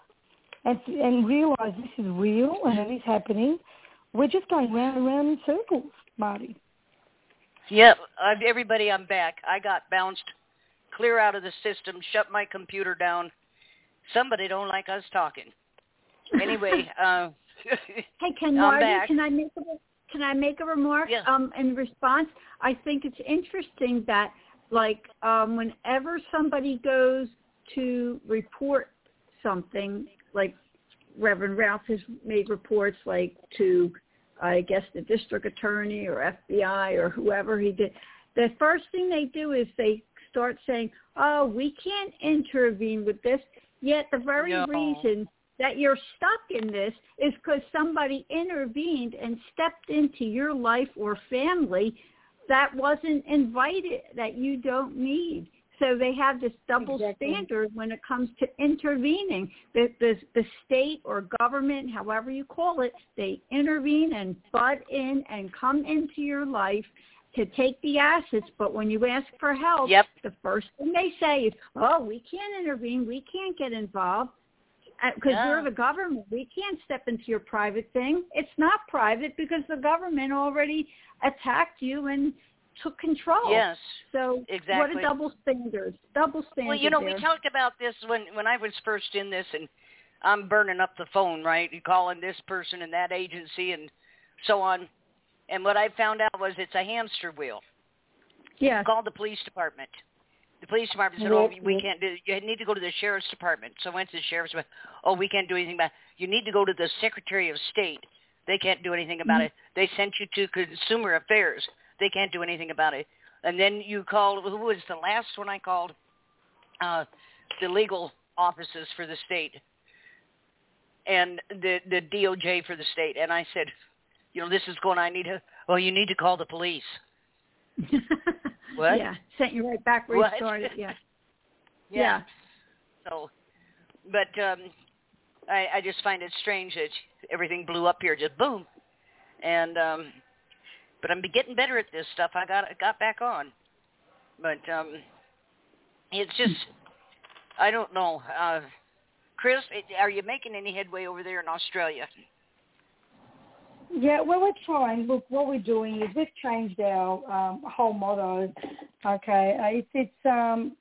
and and realise this is real and it is happening, we're just going round and round in circles, Marty. Yep, everybody, I'm back. I got bounced clear out of the system, shut my computer down. Somebody don't like us talking. Anyway, uh, hey, can Marty, can I make a can I make a remark yeah. um, in response? I think it's interesting that like um, whenever somebody goes to report something, like Reverend Ralph has made reports like to I guess the district attorney or FBI or whoever he did. The first thing they do is they start saying, "Oh, we can't intervene with this." Yet the very no. reason that you're stuck in this is because somebody intervened and stepped into your life or family that wasn't invited, that you don't need. So they have this double exactly. standard when it comes to intervening. The, the, the state or government, however you call it, they intervene and butt in and come into your life to take the assets. But when you ask for help, yep. the first thing they say is, oh, we can't intervene. We can't get involved uh, because yeah. we're the government. We can't step into your private thing. It's not private because the government already attacked you and took control. Yes. So exactly. what a double standard. Double standard. Well, you know, there. we talked about this when when I was first in this, and I'm burning up the phone, right? You calling this person and that agency and so on. And what I found out was it's a hamster wheel. Yeah. Called the police department. The police department said, "Oh, we can't do. You need to go to the sheriff's department." So I went to the sheriff's department. Oh, we can't do anything about. It. You need to go to the Secretary of State. They can't do anything about Mhm. it. They sent you to Consumer Affairs. They can't do anything about it. And then you called. Who was the last one I called? Uh, the legal offices for the state and the the DOJ for the state. And I said, you know, this is going. I need to. Oh, you need to call the police. What? Yeah, sent you right back where What? you started. Yeah. yeah. So, but um, I, I just find it strange that everything blew up here, just boom. And um, but I'm getting better at this stuff. I got got back on, but um, it's just I don't know. Uh, Chris, are you making any headway over there in Australia? Yeah, well, we're trying. Look, what we're doing is we've changed our um, whole motto. Okay, uh, it's it's um,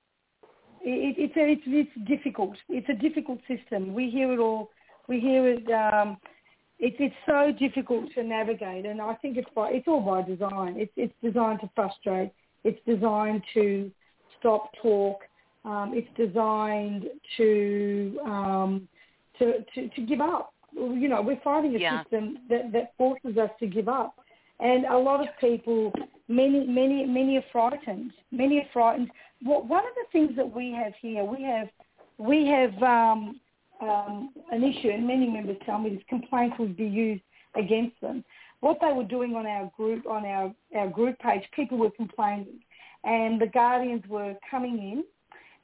it, it's a, it's it's difficult. It's a difficult system. We hear it all. We hear it. Um, it's it's so difficult to navigate, and I think it's by it's all by design. It's it's designed to frustrate. It's designed to stop talk. Um, it's designed to um, to, to to give up you know, we're fighting a Yeah. system that, that forces us to give up. And a lot of people, many, many, many are frightened. Many are frightened. What, one of the things that we have here, we have, we have um, um, an issue, and many members tell me this complaint would be used against them. What they were doing on our group, on our, our group page, people were complaining, and the guardians were coming in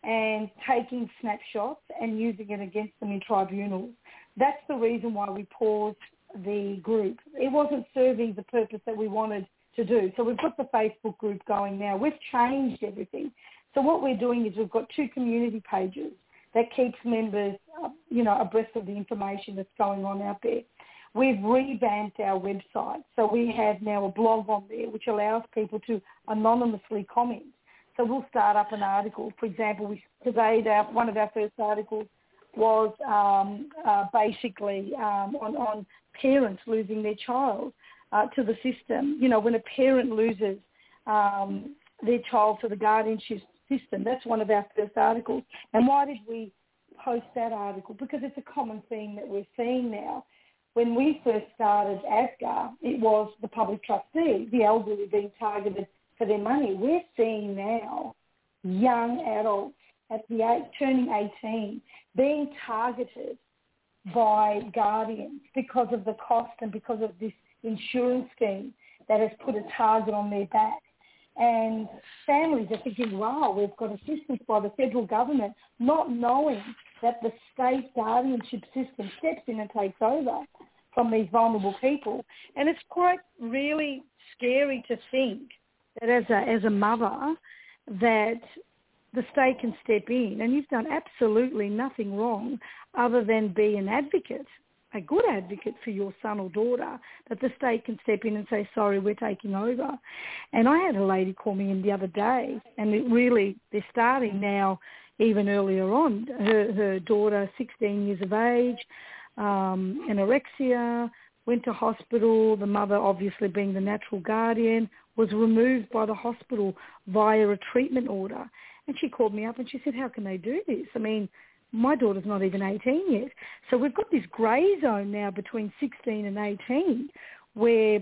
and taking snapshots and using it against them in tribunals. That's the reason why we paused the group. It wasn't serving the purpose that we wanted to do. So we've got the Facebook group going now. We've changed everything. So what we're doing is we've got two community pages that keeps members, uh, you know, abreast of the information that's going on out there. We've revamped our website. So we have now a blog on there which allows people to anonymously comment. So we'll start up an article. For example, we, today our, one of our first articles was um, uh, basically um, on, on parents losing their child uh, to the system. You know, when a parent loses um, their child to the guardianship system, that's one of our first articles. And why did we post that article? Because it's a common theme that we're seeing now. When we first started ASGAR, it was the public trustee, the elderly being targeted for their money. We're seeing now young adults at the eight, turning 18 being targeted by guardians because of the cost and because of this insurance scheme that has put a target on their back. And families are thinking, wow, we've got assistance by the federal government, not knowing that the state guardianship system steps in and takes over from these vulnerable people. And it's quite really scary to think that as a, as a mother, that the state can step in and you've done absolutely nothing wrong other than be an advocate, a good advocate for your son or daughter, that the state can step in and say, sorry, we're taking over. And I had a lady call me in the other day and it really, they're starting now even earlier on. Her, her daughter, 16 years of age, um, anorexia, went to hospital. The mother, obviously being the natural guardian, was removed by the hospital via a treatment order. And she called me up and she said, how can they do this? I mean, my daughter's not even 18 yet. So we've got this grey zone now between 16 and 18 where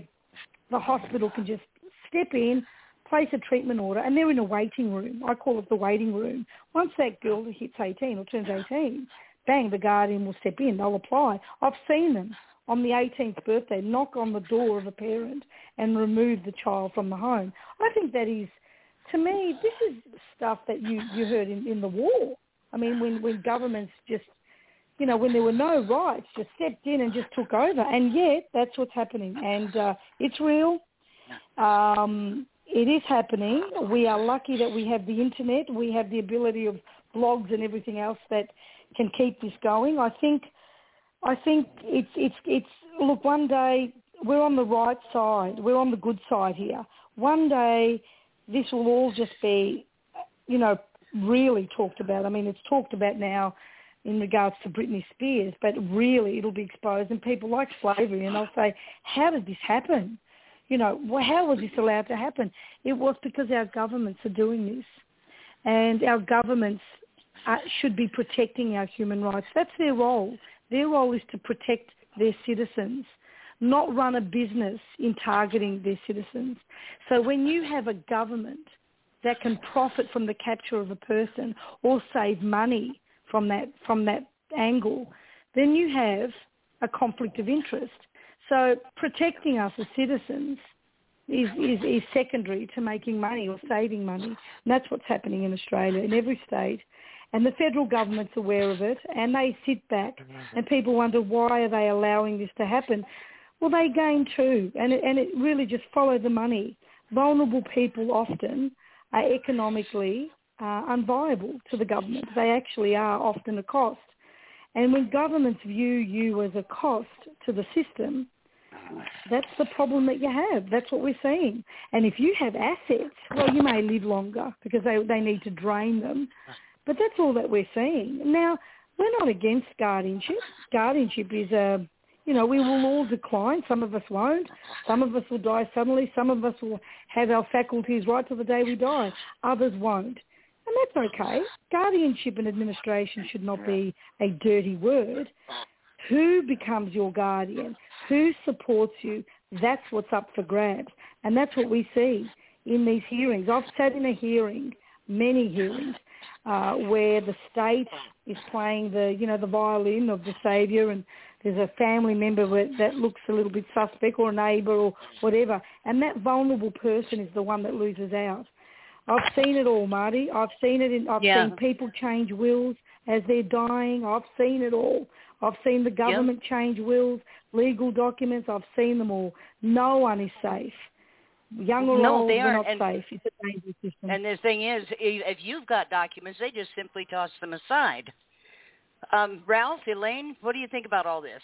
the hospital can just step in, place a treatment order, and they're in a waiting room. I call it the waiting room. Once that girl hits 18 or turns 18, bang, the guardian will step in. They'll apply. I've seen them on the 18th birthday knock on the door of a parent and remove the child from the home. I think that is – to me, this is stuff that you, you heard in, in the war. I mean, when, when governments just, you know, when there were no rights, just stepped in and just took over. And yet, that's what's happening. And uh, it's real. Um, it is happening. We are lucky that we have the internet. We have the ability of blogs and everything else that can keep this going. I think, I think it's, it's, it's, look, one day we're on the right side. We're on the good side here. One day this will all just be, you know, really talked about. I mean, it's talked about now in regards to Britney Spears, but really it'll be exposed and people like slavery and they'll say, how did this happen? You know, how was this allowed to happen? It was because our governments are doing this and our governments uh, should be protecting our human rights. That's their role. Their role is to protect their citizens not run a business in targeting their citizens. So when you have a government that can profit from the capture of a person or save money from that from that angle, then you have a conflict of interest. So protecting us as citizens is, is, is secondary to making money or saving money. And that's what's happening in Australia, in every state. And the federal government's aware of it and they sit back and people wonder why are they allowing this to happen. Well, they gain too, and it, and it really just follow the money. Vulnerable people often are economically uh, unviable to the government. They actually are often a cost. And when governments view you as a cost to the system, that's the problem that you have. That's what we're seeing. And if you have assets, well, you may live longer because they, they need to drain them. But that's all that we're seeing. Now, we're not against guardianship. Guardianship is a you know, we will all decline. Some of us won't. Some of us will die suddenly. Some of us will have our faculties right till the day we die. Others won't. And that's okay. Guardianship and administration should not be a dirty word. Who becomes your guardian? Who supports you? That's what's up for grabs. And that's what we see in these hearings. I've sat in a hearing, many hearings, uh, where the state is playing the, you know, the violin of the saviour and there's a family member that looks a little bit suspect or a neighbour or whatever, and that vulnerable person is the one that loses out. I've seen it all, Marty. I've seen it. In, I've yeah. seen people change wills as they're dying. I've seen it all. I've seen the government yep. change wills, legal documents. I've seen them all. No one is safe. Young or no, old, they are not and, safe. It's a dangerous system. And the thing is, if you've got documents, they just simply toss them aside. Um, Ralph, Elaine, what do you think about all this?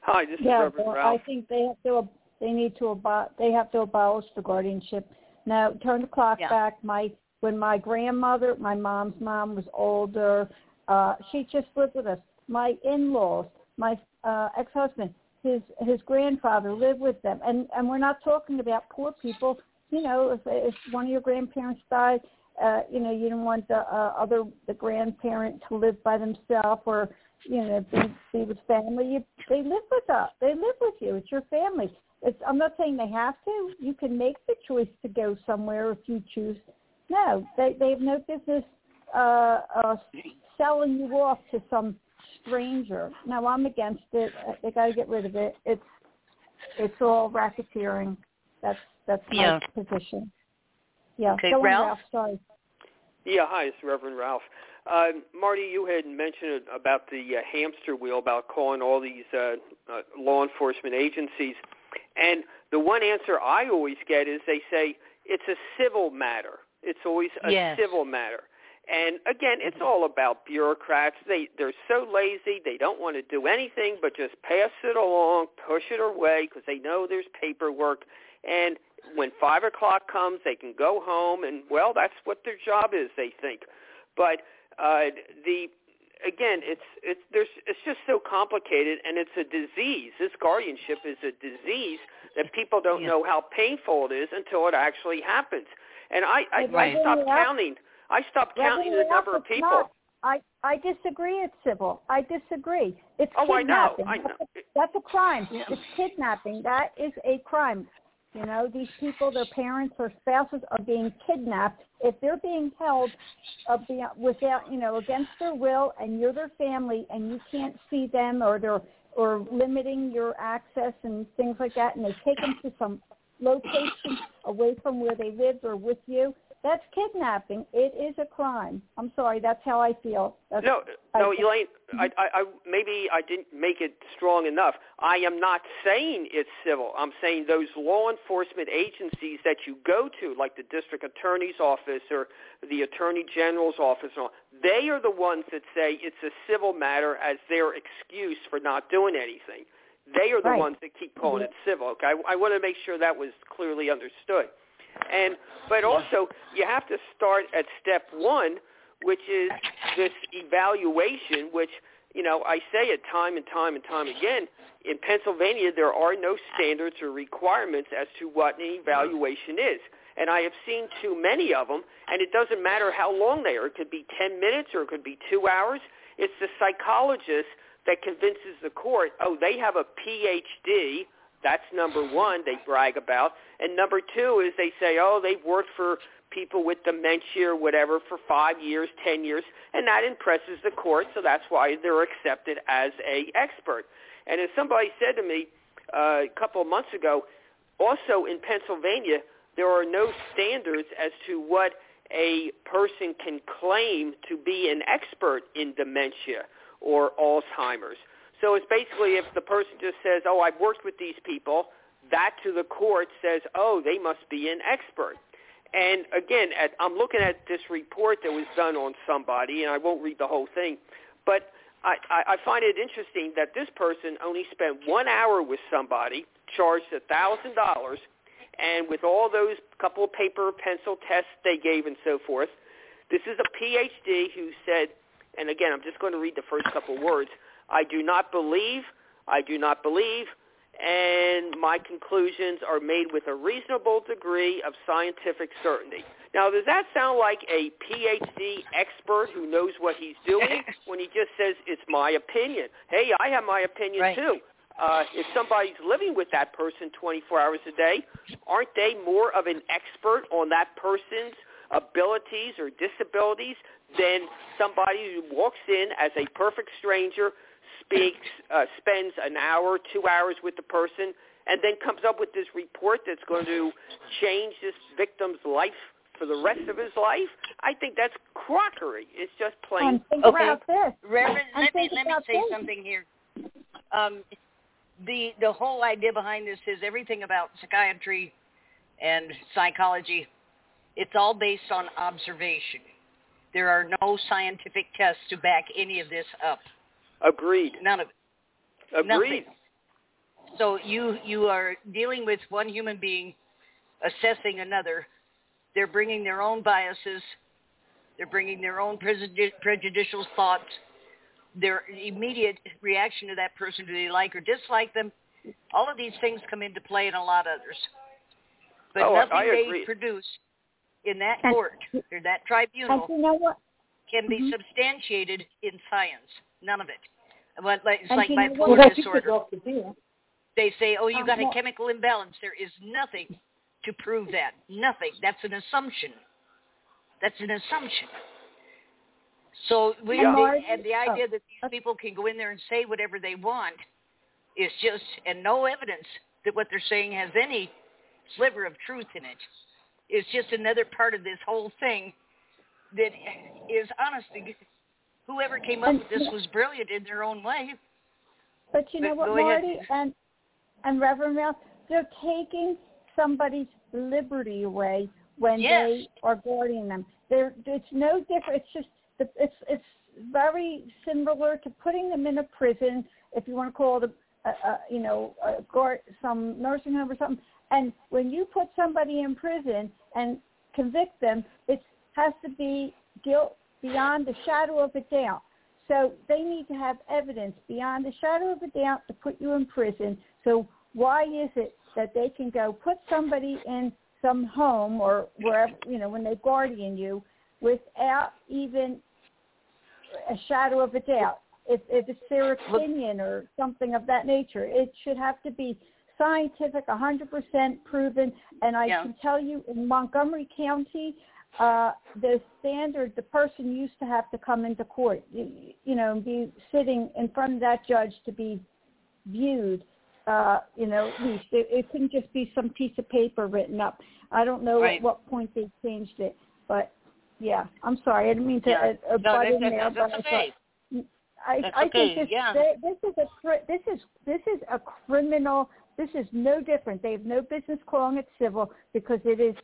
Hi, this yeah, is Reverend well, Ralph. I think they have to they need to abo- they have to abolish the guardianship. Now, turn the clock yeah. back. My when my grandmother, my mom's mom was older, uh, she just lived with us. My in-laws, my uh, ex-husband, his his grandfather lived with them, and and we're not talking about poor people. You know, if if one of your grandparents died, uh, you know, you don't want the uh, other the grandparent to live by themselves or you know be, be with family. You, they live with us. They live with you. It's your family. It's, I'm not saying they have to. You can make the choice to go somewhere if you choose. No, they they have no business uh, uh, selling you off to some stranger. Now I'm against it. They got to get rid of it. It's it's all racketeering. That's that's my Yeah. position. Yeah. Okay, Go on, Ralph? Sorry. Yeah, hi, it's Reverend Ralph. Uh, Marty, you had mentioned about the uh, hamster wheel, about calling all these uh, uh, law enforcement agencies. And the one answer I always get is they say it's a civil matter. It's always a Yes. civil matter. And again, it's all about bureaucrats. They they're so lazy. They don't want to do anything but just pass it along, push it away because they know there's paperwork. And when five o'clock comes, they can go home, and well, that's what their job is. They think, but uh, the again, it's it's there's it's just so complicated, and it's a disease. This guardianship is a disease that people don't Yeah. know how painful it is until it actually happens. And I I, Right. I stopped Yeah. counting. I stopped counting the number of it's people. not- I I disagree. It's civil. I disagree. It's Oh, I know. I know. That's, a, that's a crime. It's kidnapping. That is a crime. You know, these people, their parents or spouses are being kidnapped. If they're being held uh, be- without, you know, against their will, and you're their family, and you can't see them, or they're or limiting your access and things like that, and they take them to some location away from where they live or with you, that's kidnapping. It is a crime. I'm sorry. That's how I feel. That's, No, no, I- Elaine. Mm-hmm. I, I, I maybe I didn't make it strong enough. I am not saying it's civil. I'm saying those law enforcement agencies that you go to, like the district attorney's office or the attorney general's office, they are the ones that say it's a civil matter as their excuse for not doing anything. They are the Right. ones that keep calling mm-hmm. it civil. Okay, I, I want to make sure that was clearly understood. And but also you have to start at step one, which is this evaluation, which you know I say it time and time and time again. In Pennsylvania, there are no standards or requirements as to what an evaluation is. And I have seen too many of them, and it doesn't matter how long they are. It could be 10 minutes or it could be two hours. It's the psychologist that convinces the court, oh, they have a PhD. That's number one they brag about. And number two is they say, oh, they've worked for people with dementia or whatever for five years, ten years, and that impresses the court, so that's why they're accepted as a expert. And as somebody said to me uh, a couple of months ago, also in Pennsylvania, there are no standards as to what a person can claim to be an expert in dementia or Alzheimer's. So it's basically if the person just says, oh, I've worked with these people, that to the court says, oh, they must be an expert. And again, at, I'm looking at this report that was done on somebody, and I won't read the whole thing, but I, I, I find it interesting that this person only spent one hour with somebody, charged a thousand dollars, and with all those couple of paper pencil tests they gave and so forth, this is a PhD who said, and again, I'm just going to read the first couple words. I do not believe, I do not believe, and my conclusions are made with a reasonable degree of scientific certainty. Now, does that sound like a PhD expert who knows what he's doing when he just says, it's my opinion? Hey, I have my opinion Right. too. Uh, if somebody's living with that person 24 hours a day, aren't they more of an expert on that person's abilities or disabilities than somebody who walks in as a perfect stranger, speaks, uh, spends an hour, two hours with the person, and then comes up with this report that's going to change this victim's life for the rest of his life? I think that's crockery. It's just plain. And think Okay. about this. Reverend, And let me think let me say this. something here. Um, the the whole idea behind this is everything about psychiatry and psychology. It's all based on observation. There are no scientific tests to back any of this up. Agreed. None of it. Agreed. Nothing. So you you are dealing with one human being assessing another. They're bringing their own biases. They're bringing their own prejudi- prejudicial thoughts. Their immediate reaction to that person, do they like or dislike them? All of these things come into play and a lot others. But Oh, nothing I they agree. produce in that court or that tribunal you know what? can be Mhm. substantiated in science. None of it. But like, it's And like bipolar Well, disorder. the doctor here. They say, oh, you Um, got a chemical imbalance. There is nothing to prove that. Nothing. That's an assumption. That's an assumption. So we And and, and the idea that these people can go in there and say whatever they want is just and no evidence that what they're saying has any sliver of truth in it. It's just another part of this whole thing that is honestly whoever came up And- with this was brilliant in their own way. But you know what, ahead. Marty and and Reverend Mel, they're taking somebody's liberty away when Yes. they are guarding them. They're, it's no different. It's just the- it's it's very similar to putting them in a prison, if you want to call it a, a, a you know a guard, some nursing home or something. And when you put somebody in prison and convict them, it has to be guilt beyond the shadow of a doubt. So they need to have evidence beyond the shadow of a doubt to put you in prison. So why is it that they can go put somebody in some home or wherever, you know, when they guardian you without even a shadow of a doubt? If, if it's their opinion or something of that nature, it should have to be scientific, 100% proven. And I Yeah. can tell you in Montgomery County, uh, the standard, the person used to have to come into court, you, you know, and be sitting in front of that judge to be viewed. Uh, you know, at least it, it couldn't just be some piece of paper written up. I don't know Right. at what point they changed it, but yeah, I'm sorry, I didn't mean to Yeah. uh, uh, No, butt in there, but I thought I, That's I okay, think this yeah. this is a this is this is a criminal. This is no different. They have no business calling it civil because it is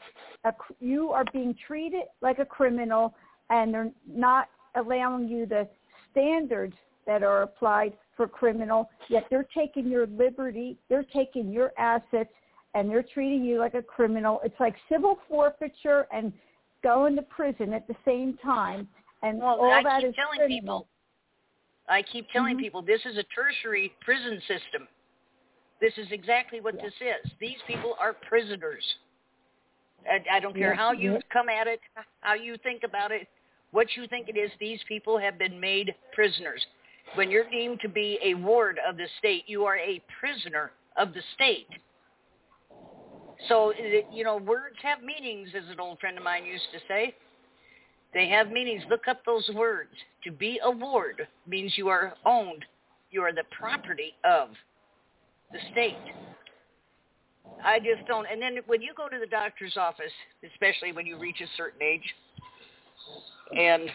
a, you are being treated like a criminal, and they're not allowing you the standards that are applied for criminal. Yet they're taking your liberty, they're taking your assets, and they're treating you like a criminal. It's like civil forfeiture and going to prison at the same time. And Well, all I that keep is telling criminal. people. I keep telling Mhm. people this is a tertiary prison system. This is exactly what Yeah. this is. These people are prisoners. I, I don't care how you come at it, how you think about it, what you think it is. These people have been made prisoners. When you're deemed to be a ward of the state, you are a prisoner of the state. So, you know, words have meanings, as an old friend of mine used to say. They have meanings. Look up those words. To be a ward means you are owned. You are the property of the state. I just don't. And then when you go to the doctor's office, especially when you reach a certain age, and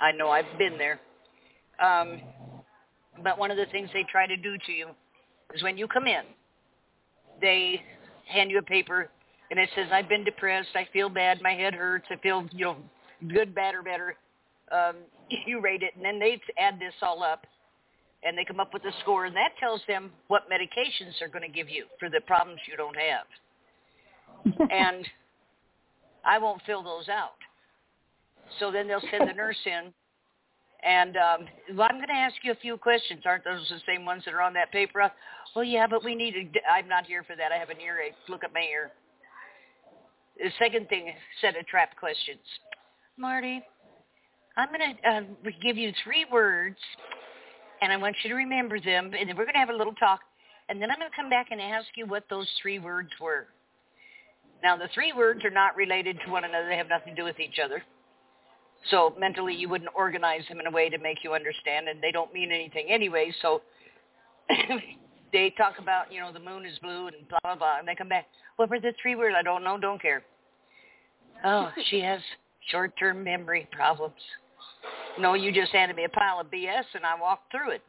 I know I've been there, um, but one of the things they try to do to you is when you come in, they hand you a paper and it says, I've been depressed, I feel bad, my head hurts, I feel, you know, good, bad, or better. Um, you rate it, and then they add this all up, and they come up with a score, and that tells them what medications they're going to give you for the problems you don't have. and I won't fill those out. So then they'll send the nurse in, and um, well, I'm going to ask you a few questions. Aren't those the same ones that are on that paper? Well, yeah, but we need to. I'm not here for that. I have an earache. Look at my ear. The second thing, set of trap questions. Marty, I'm going to uh, give you three words, and I want you to remember them, and then we're going to have a little talk, and then I'm going to come back and ask you what those three words were. Now, the three words are not related to one another. They have nothing to do with each other. So mentally, you wouldn't organize them in a way to make you understand, and they don't mean anything anyway. So they talk about, you know, the moon is blue and blah, blah, blah, and they come back. What were the three words? I don't know, don't care. Oh, she has short-term memory problems. No, you just handed me a pile of BS, and I walked through it.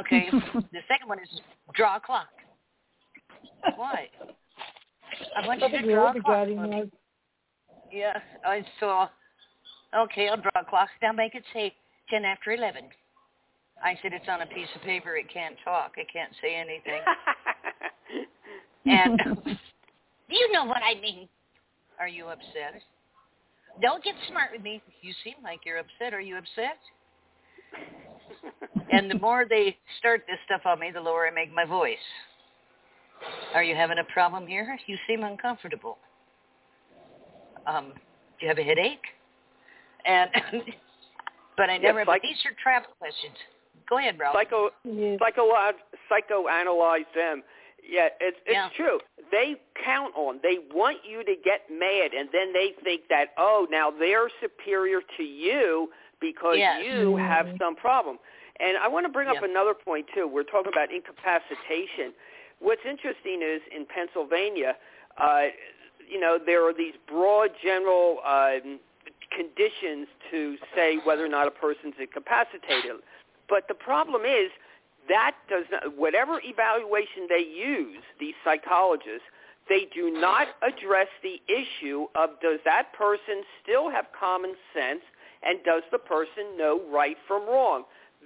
Okay, the second one is draw a clock. Why? I want you to draw a clock. Yeah, I saw. Okay, I'll draw a clock. Now make it say 10 after 11. I said it's on a piece of paper. It can't talk. It can't say anything. And you know what I mean. Are you upset? Don't get smart with me. You seem like you're upset. Are you upset? and the more they start this stuff on me, the lower I make my voice. Are you having a problem here? You seem uncomfortable. Um, do you have a headache? And but I never. Yes, but these are trap questions. Go ahead, Ralph. Psycho, Yeah. psycho, psychoanalyze them. Yeah, it's it's Yeah. true. They count on. They want you to get mad, and then they think that oh, now they're superior to you because Yes. you Yeah. have some problem. And I want to bring up another point too. We're talking about incapacitation. What's interesting is in Pennsylvania, uh, you know, there are these broad general um, conditions to say whether or not a person's incapacitated. But the problem is that does not, whatever evaluation they use, these psychologists, they do not address the issue of does that person still have common sense and does the person know right from wrong.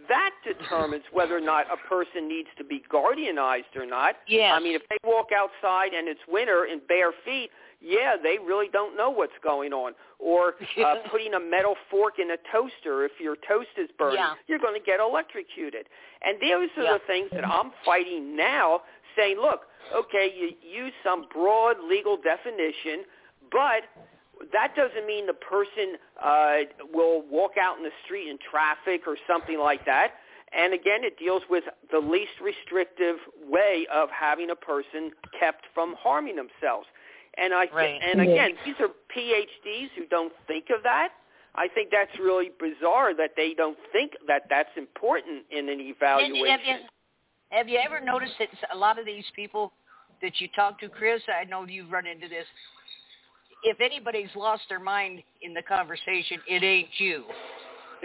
That determines whether or not a person needs to be guardianized or not. Yes. I mean, if they walk outside and it's winter in bare feet, yeah, they really don't know what's going on. Or uh, putting a metal fork in a toaster, if your toast is burning, Yeah. you're going to get electrocuted. And those are Yeah. the things that I'm fighting now, saying, look, okay, you use some broad legal definition, but that doesn't mean the person uh, will walk out in the street in traffic or something like that. And again, it deals with the least restrictive way of having a person kept from harming themselves. And I Right. and again, these are PhDs who don't think of that. I think that's really bizarre that they don't think that that's important in an And evaluation. Have you, have you ever noticed that a lot of these people that you talk to, Chris, I know you've run into this, if anybody's lost their mind in the conversation, it ain't you.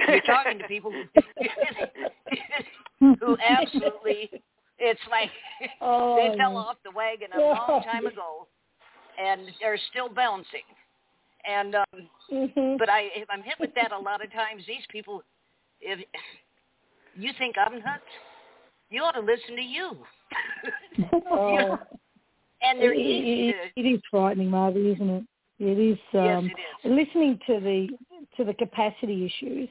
You're talking to people who, who absolutely, it's like Oh, they fell oh. off the wagon a long time ago and they're still bouncing. And um, Mhm. but I, if I'm hit with that a lot of times. These people, if you think I'm nuts, you ought to listen to you. You Oh. know? and they're It- easy it- to. it is frightening, Marty, isn't it? It is. Yes, Um, it is. Listening to the to the capacity issues,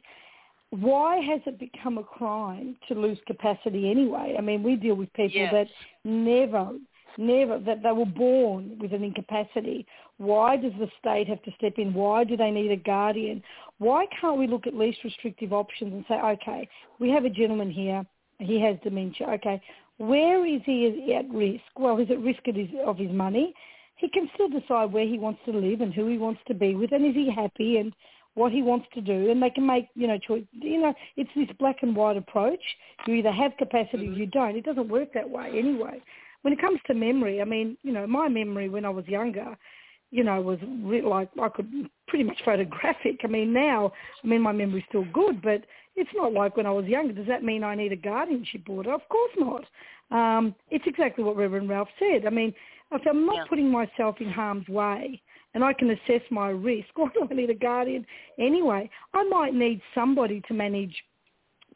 why has it become a crime to lose capacity anyway? I mean, we deal with people Yes. that never, never that they were born with an incapacity. Why does the state have to step in? Why do they need a guardian? Why can't we look at least restrictive options and say, okay, we have a gentleman here, he has dementia. Okay, where is he at risk? Well, he's at risk of his, of his money. He can still decide where he wants to live and who he wants to be with, and is he happy and what he wants to do, and they can make you know choice. You know, it's this black and white approach. You either have capacity or you don't. It doesn't work that way anyway. When it comes to memory, I mean, you know, my memory when I was younger, you know, was re- like I could pretty much photographic. I mean, now, I mean, my memory's still good, but it's not like when I was younger. Does that mean I need a guardianship order? Of course not. Um, it's exactly what Reverend Ralph said. I mean, if I'm not Yeah. putting myself in harm's way and I can assess my risk, why do I need a guardian anyway? I might need somebody to manage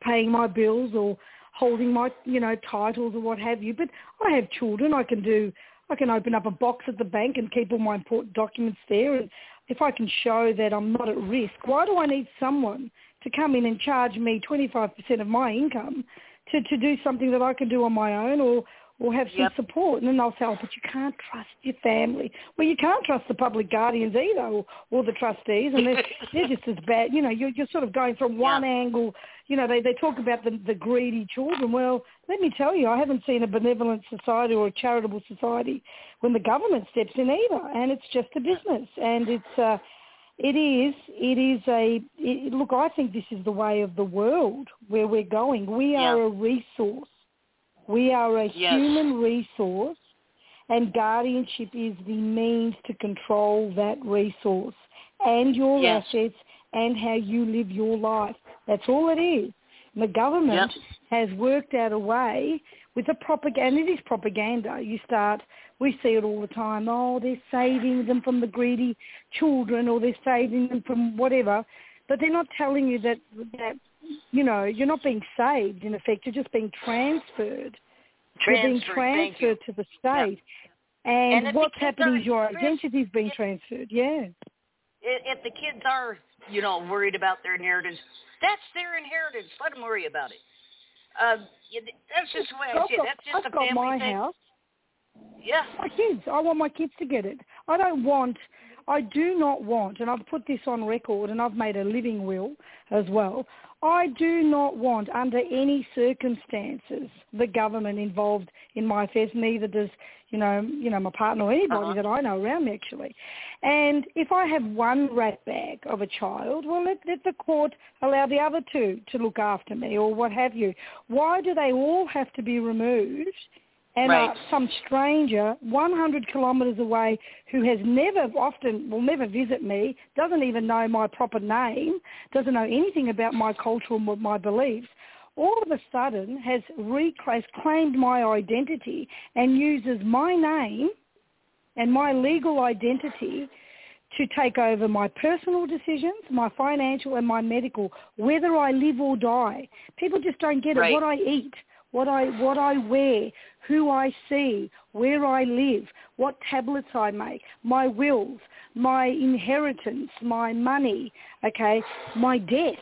paying my bills or holding my, you know, titles or what have you. But I have children. I can do, I can open up a box at the bank and keep all my important documents there. And if I can show that I'm not at risk, why do I need someone to come in and charge me 25% of my income to, to do something that I can do on my own or, or have some Yep. support? And then they'll say, oh, but you can't trust your family. Well, you can't trust the public guardians either or, or the trustees. And they're, they're just as bad. You know, you're, you're sort of going from one angle. You know, they, they talk about the, the greedy children. Well, let me tell you, I haven't seen a benevolent society or a charitable society when the government steps in either. And it's just a business. And it's... Uh, it is. It is a. It, look, I think this is the way of the world where we're going. We Yeah. are a resource. We are a Yes. human resource, and guardianship is the means to control that resource and your Yes. assets and how you live your life. That's all it is. And the government Yep. has worked out a way with the propaganda. It is propaganda. You start, we see it all the time. Oh, they're saving them from the greedy children, or they're saving them from whatever. But they're not telling you that that you know you're not being saved. In effect, you're just being transferred. You're being Transferred, you. to the state. And, And what's happening is your Chris, identity is being transferred. Yeah. If the kids are, you know, worried about their inheritance, that's their inheritance. Let them worry about it. Uh, that's just the way I I've see it. That's just I've a got my thing. house. Yeah. my kids. I want my kids to get it. I don't want, I do not want, and I've put this on record and I've made a living will as well. I do not want, under any circumstances, the government involved in my affairs. Neither does, you know, you know, my partner or anybody Uh-huh. that I know around me actually. And if I have one rat bag of a child, well, let, let the court allow the other two to look after me or what have you. Why do they all have to be removed? And Right. uh, some stranger 100 kilometres away who has never, often will never visit me, doesn't even know my proper name, doesn't know anything about my culture or my beliefs, all of a sudden has reclaimed claimed my identity and uses my name and my legal identity to take over my personal decisions, my financial and my medical, whether I live or die. People just don't get Right. it. What I eat, what I what I wear, who I see, where I live, what tablets I make, my wills, my inheritance, my money, okay, my death.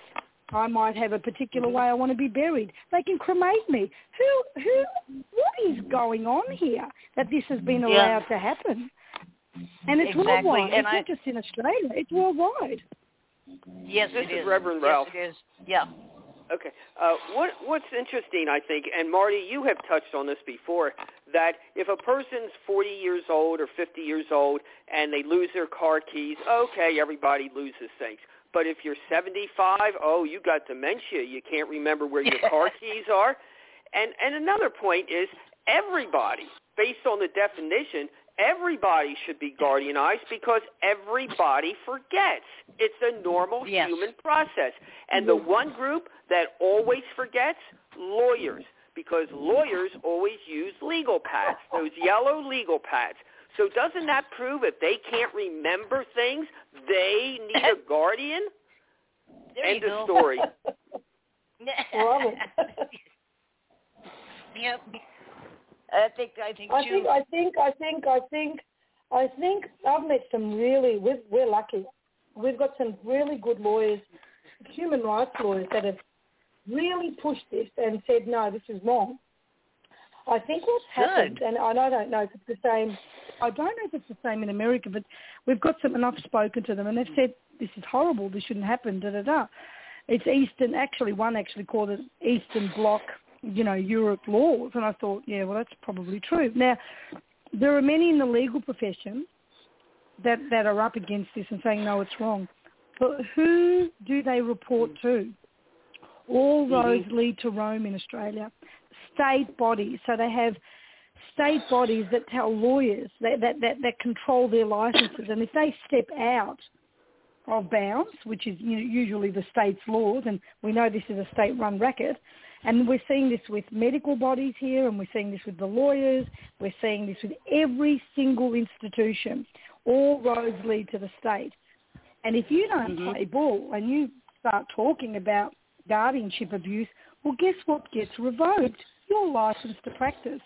I might have a particular way I want to be buried. They can cremate me. Who who what is going on here that this has been Yeah. allowed to happen? And it's Exactly, worldwide. and it's I- not just in Australia. It's worldwide. Yes, This it is is. Reverend yes, Ralph. it is. Yeah. Okay. Uh, what What's interesting, I think, and Marty, you have touched on this before, that if a person's 40 years old or 50 years old and they lose their car keys, okay, everybody loses things. But if you're 75, oh, you got dementia. You can't remember where your car keys are. And and another point is everybody, based on the definition, everybody should be guardianized because everybody forgets. It's a normal Yes. human process. And the mm-hmm. one group that always forgets, lawyers, because lawyers always use legal pads, those yellow legal pads. So doesn't that prove if they can't remember things, they need a guardian? There End you of go. story. Love it. yep. I think I think I think, I think, I think, I think, I think I've met some really. We're, we're lucky. We've got some really good lawyers, human rights lawyers that have really pushed this and said, no, this is wrong. I think what's happened, and I don't know if it's the same. I don't know if it's the same in America, but we've got some, and I've spoken to them, and they've said this is horrible. This shouldn't happen. Da da da. It's Eastern. Actually, one actually called it Eastern Bloc you know, Europe laws. And I thought, yeah, well, that's probably true. Now, there are many in the legal profession that, that are up against this and saying, no, it's wrong. But who do they report to? All mm-hmm. roads lead to Rome in Australia. State bodies. So they have state bodies that tell lawyers that, that, that, that control their licenses. And if they step out of bounds, which is usually the state's laws, and we know this is a state-run racket, and we're seeing this with medical bodies here, and we're seeing this with the lawyers. We're seeing this with every single institution. All roads lead to the state. And if you don't Mhm. play ball and you start talking about guardianship abuse, well, guess what gets revoked? Your license to practice.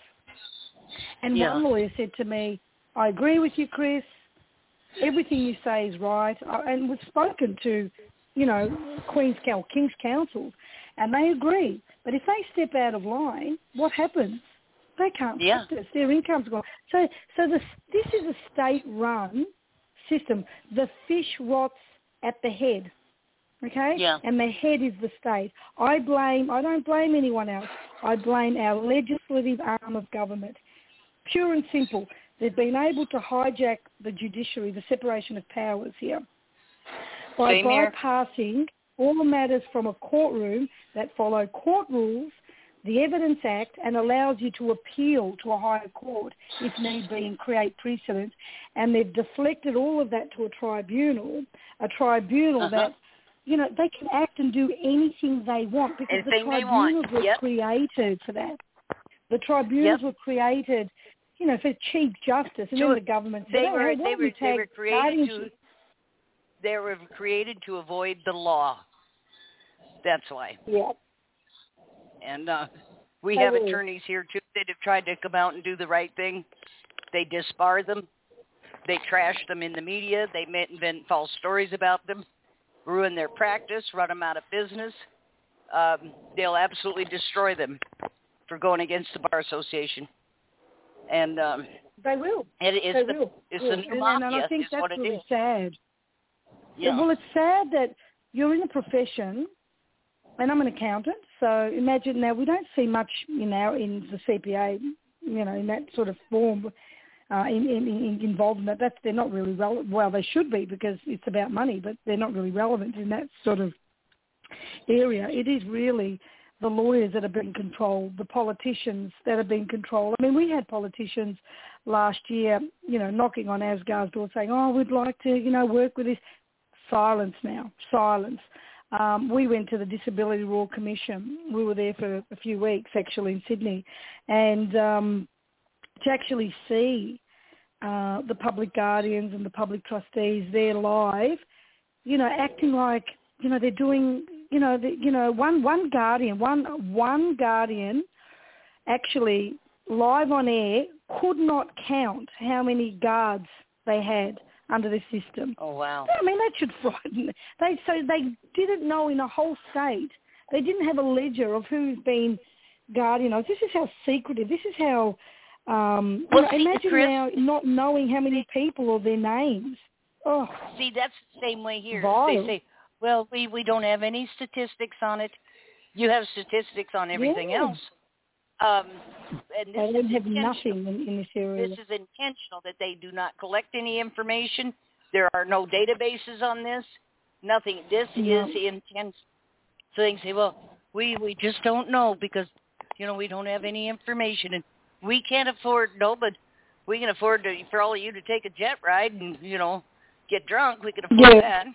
And Yeah. one lawyer said to me, I agree with you, Chris. Everything you say is right. And we've spoken to, you know, Queen's Counsel, King's Counsel, and they agree. But if they step out of line, what happens? They can't Yeah. practice. Their income's gone. So, so this, this is a state-run system. The fish rots at the head. Okay? Yeah. And the head is the state. I blame, I don't blame anyone else. I blame our legislative arm of government. Pure and simple. They've been able to hijack the judiciary, the separation of powers here, by Same here. bypassing all the matters from a courtroom that follow court rules, the Evidence Act, and allows you to appeal to a higher court if need be and create precedent. And they've deflected all of that to a tribunal, a tribunal Uh-huh. that, you know, they can act and do anything they want because the Anything want. tribunals were Yep. created for that. The tribunals Yep. were created, you know, for cheap justice, and To- then the government said, They "Oh, were hey, they were they were created guardianship?" to they were created to avoid the law. That's why. Yeah. And uh we have attorneys here too that have tried to come out and do the right thing. They disbar them. They trash them in the media. They invent false stories about them, ruin their practice, run them out of business. Um, they'll absolutely destroy them for going against the bar association. And um, They will. it is They the will. it's Yeah. the new and, and. I think that's what it really sad. Yeah. Well, it's sad that you're in a profession and I'm an accountant, so imagine now we don't see much in our in the CPA, you know, in that sort of form. Uh, in, in, in involved in that, that's they're not really relevant. Well, they should be because it's about money, but they're not really relevant in that sort of area. It is really the lawyers that have been controlled, the politicians that have been controlled. I mean, we had politicians last year, you know, knocking on Asgard's door saying, "Oh, we'd like to, you know, work with this." Silence now, silence um, we went to the Disability Royal Commission. We were there for a few weeks actually in Sydney, and um, to actually see uh, the public guardians and the public trustees there live, you know, acting like you know they're doing, you know, the, you know, one one guardian, one one guardian, actually live on air could not count how many guards they had under the system. Oh wow! I mean, that should frighten. They so they didn't know in a whole state. They didn't have a ledger of who's been guardian. This is how secretive. This is how. Um, well, you know, imagine Chris, now not knowing how many people or their names. Oh, see, that's the same way here. Vile. They say, "Well, we we don't have any statistics on it. You have statistics on everything yeah. else." Um, and they don't have nothing in, in this area. This is intentional that they do not collect any information. There are no databases on this. Nothing. This No. is intense. So they can say, well, we we just don't know because you know we don't have any information and we can't afford no, but we can afford to for all of you to take a jet ride and you know get drunk. We can afford Yeah. that.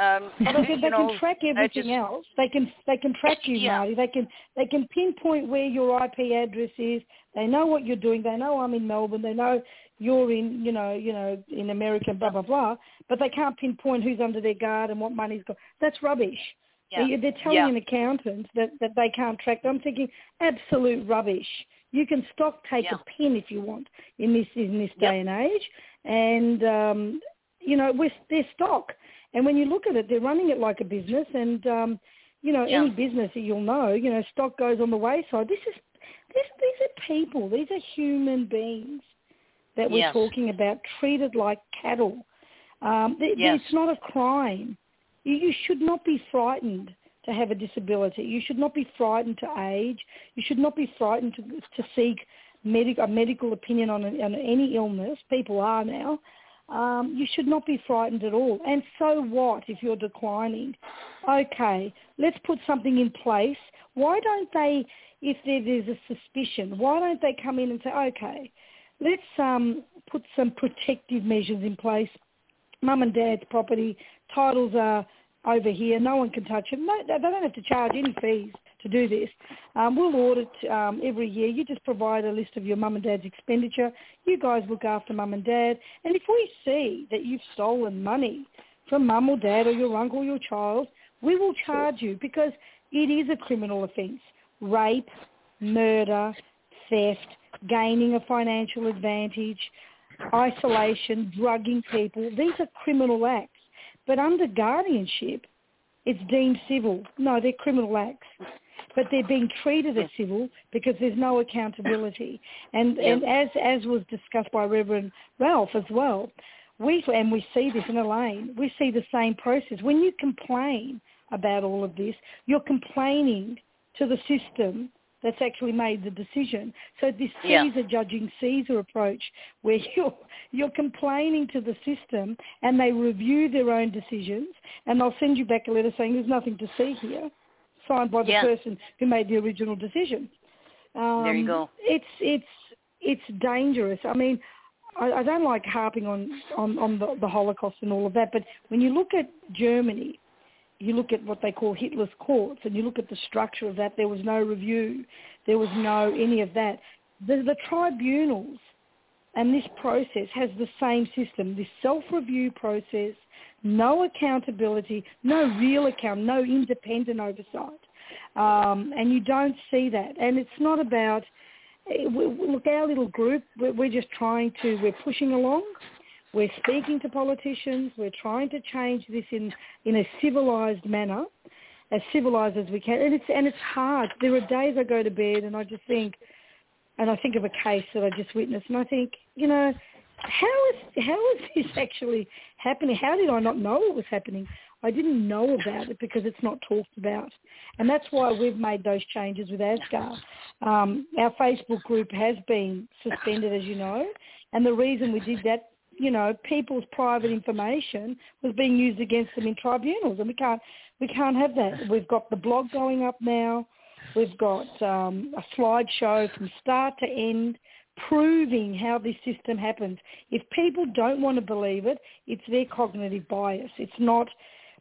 Um, But they, can, they know, can track everything just- else. They can they can track you, Yeah. Marty. They can they can pinpoint where your IP address is. They know what you're doing. They know I'm in Melbourne. They know you're in you know you know in America. Blah blah blah. But they can't pinpoint who's under their guard and what money's got. That's rubbish. Yeah. They- They're telling Yeah. an accountant that that they can't track. I'm thinking absolute rubbish. You can stock take Yeah. a pin if you want in this in this Yep. day and age, and um, you know with their stock. And when you look at it, they're running it like a business, and um, you know Yeah. any business that you'll know, you know stock goes on the wayside. This is this, these are people. These are human beings that we're Yes. talking about, treated like cattle. Um, th- Yes. It's not a crime. You, you should not be frightened have a disability. You should not be frightened to age. You should not be frightened to, to seek medic, a medical opinion on, on any illness. People are now. Um, you should not be frightened at all. And so what if you're declining? Okay, let's put something in place. Why don't they, if there, there's a suspicion, why don't they come in and say, okay, let's um, put some protective measures in place. Mum and dad's property, titles are over here. No one can touch them. No, they don't have to charge any fees to do this. Um, we'll audit um, every year. You just provide a list of your mum and dad's expenditure. You guys look after mum and dad. And if we see that you've stolen money from mum or dad or your uncle or your child, we will charge you because it is a criminal offence. Rape, murder, theft, gaining a financial advantage, isolation, drugging people. These are criminal acts. But under guardianship, it's deemed civil. No, they're criminal acts. But they're being treated as civil because there's no accountability. And Yeah. and as as was discussed by Reverend Ralph as well, we and we see this in Elaine, we see the same process. When you complain about all of this, you're complaining to the system that's actually made the decision. So this Yeah. Caesar judging Caesar approach, where you're you're complaining to the system and they review their own decisions, and they'll send you back a letter saying there's nothing to see here, signed by the Yeah. person who made the original decision. Um, There you go. It's it's it's dangerous. I mean, I, I don't like harping on on, on the, the Holocaust and all of that, but when you look at Germany, you look at what they call Hitler's courts, and you look at the structure of that. There was no review, there was no any of that. The, the tribunals and this process has the same system, this self-review process, no accountability, no real account, no independent oversight. Um, and you don't see that. And it's not about, eh, look, our little group, we're just trying to, we're pushing along. We're speaking to politicians. We're trying to change this in, in a civilized manner, as civilized as we can. And it's, and it's hard. There are days I go to bed and I just think, and I think of a case that I just witnessed, and I think, you know, how is how is this actually happening? How did I not know it was happening? I didn't know about it because it's not talked about. And that's why we've made those changes with ASGAR. Um, our Facebook group has been suspended, as you know. And the reason we did that, you know, people's private information was being used against them in tribunals. And we can't, we can't have that. We've got the blog going up now. We've got um, a slideshow from start to end proving how this system happens. If people don't want to believe it, it's their cognitive bias. It's not.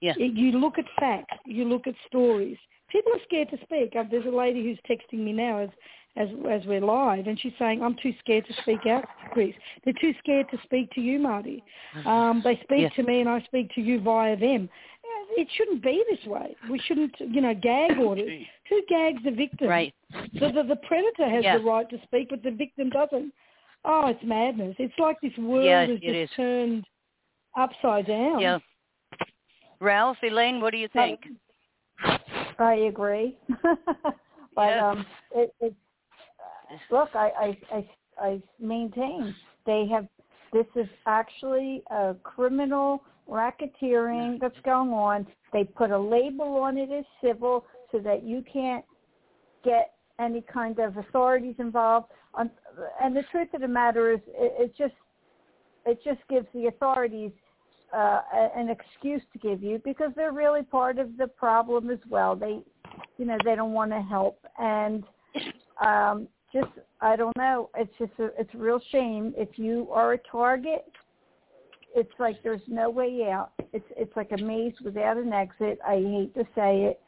Yeah. It, you look at facts. You look at stories. People are scared to speak. Uh, there's a lady who's texting me now as as as we're live, and she's saying, "I'm too scared to speak out, Chris. They're too scared to speak to you, Marty. Um, they speak Yeah. to me, and I speak to you via them. Uh, It shouldn't be this way. We shouldn't, you know, gag orders. Who gags the victim? Right. The, the, the predator has Yeah. the right to speak, but the victim doesn't. Oh, it's madness. It's like this world Yeah, has just is. turned upside down. Yeah. Ralph, Elaine, what do you think? I agree, but Yeah. um, it, it look, I, I I I maintain they have. This is actually a criminal racketeering that's going on. They put a label on it as civil so that you can't get any kind of authorities involved. And the truth of the matter is, it, it just it just gives the authorities uh, an excuse to give you because they're really part of the problem as well. They, you know, they don't want to help, and um, just I don't know. It's just a, it's a real shame if you are a target. It's like there's no way out. It's it's like a maze without an exit. I hate to say it.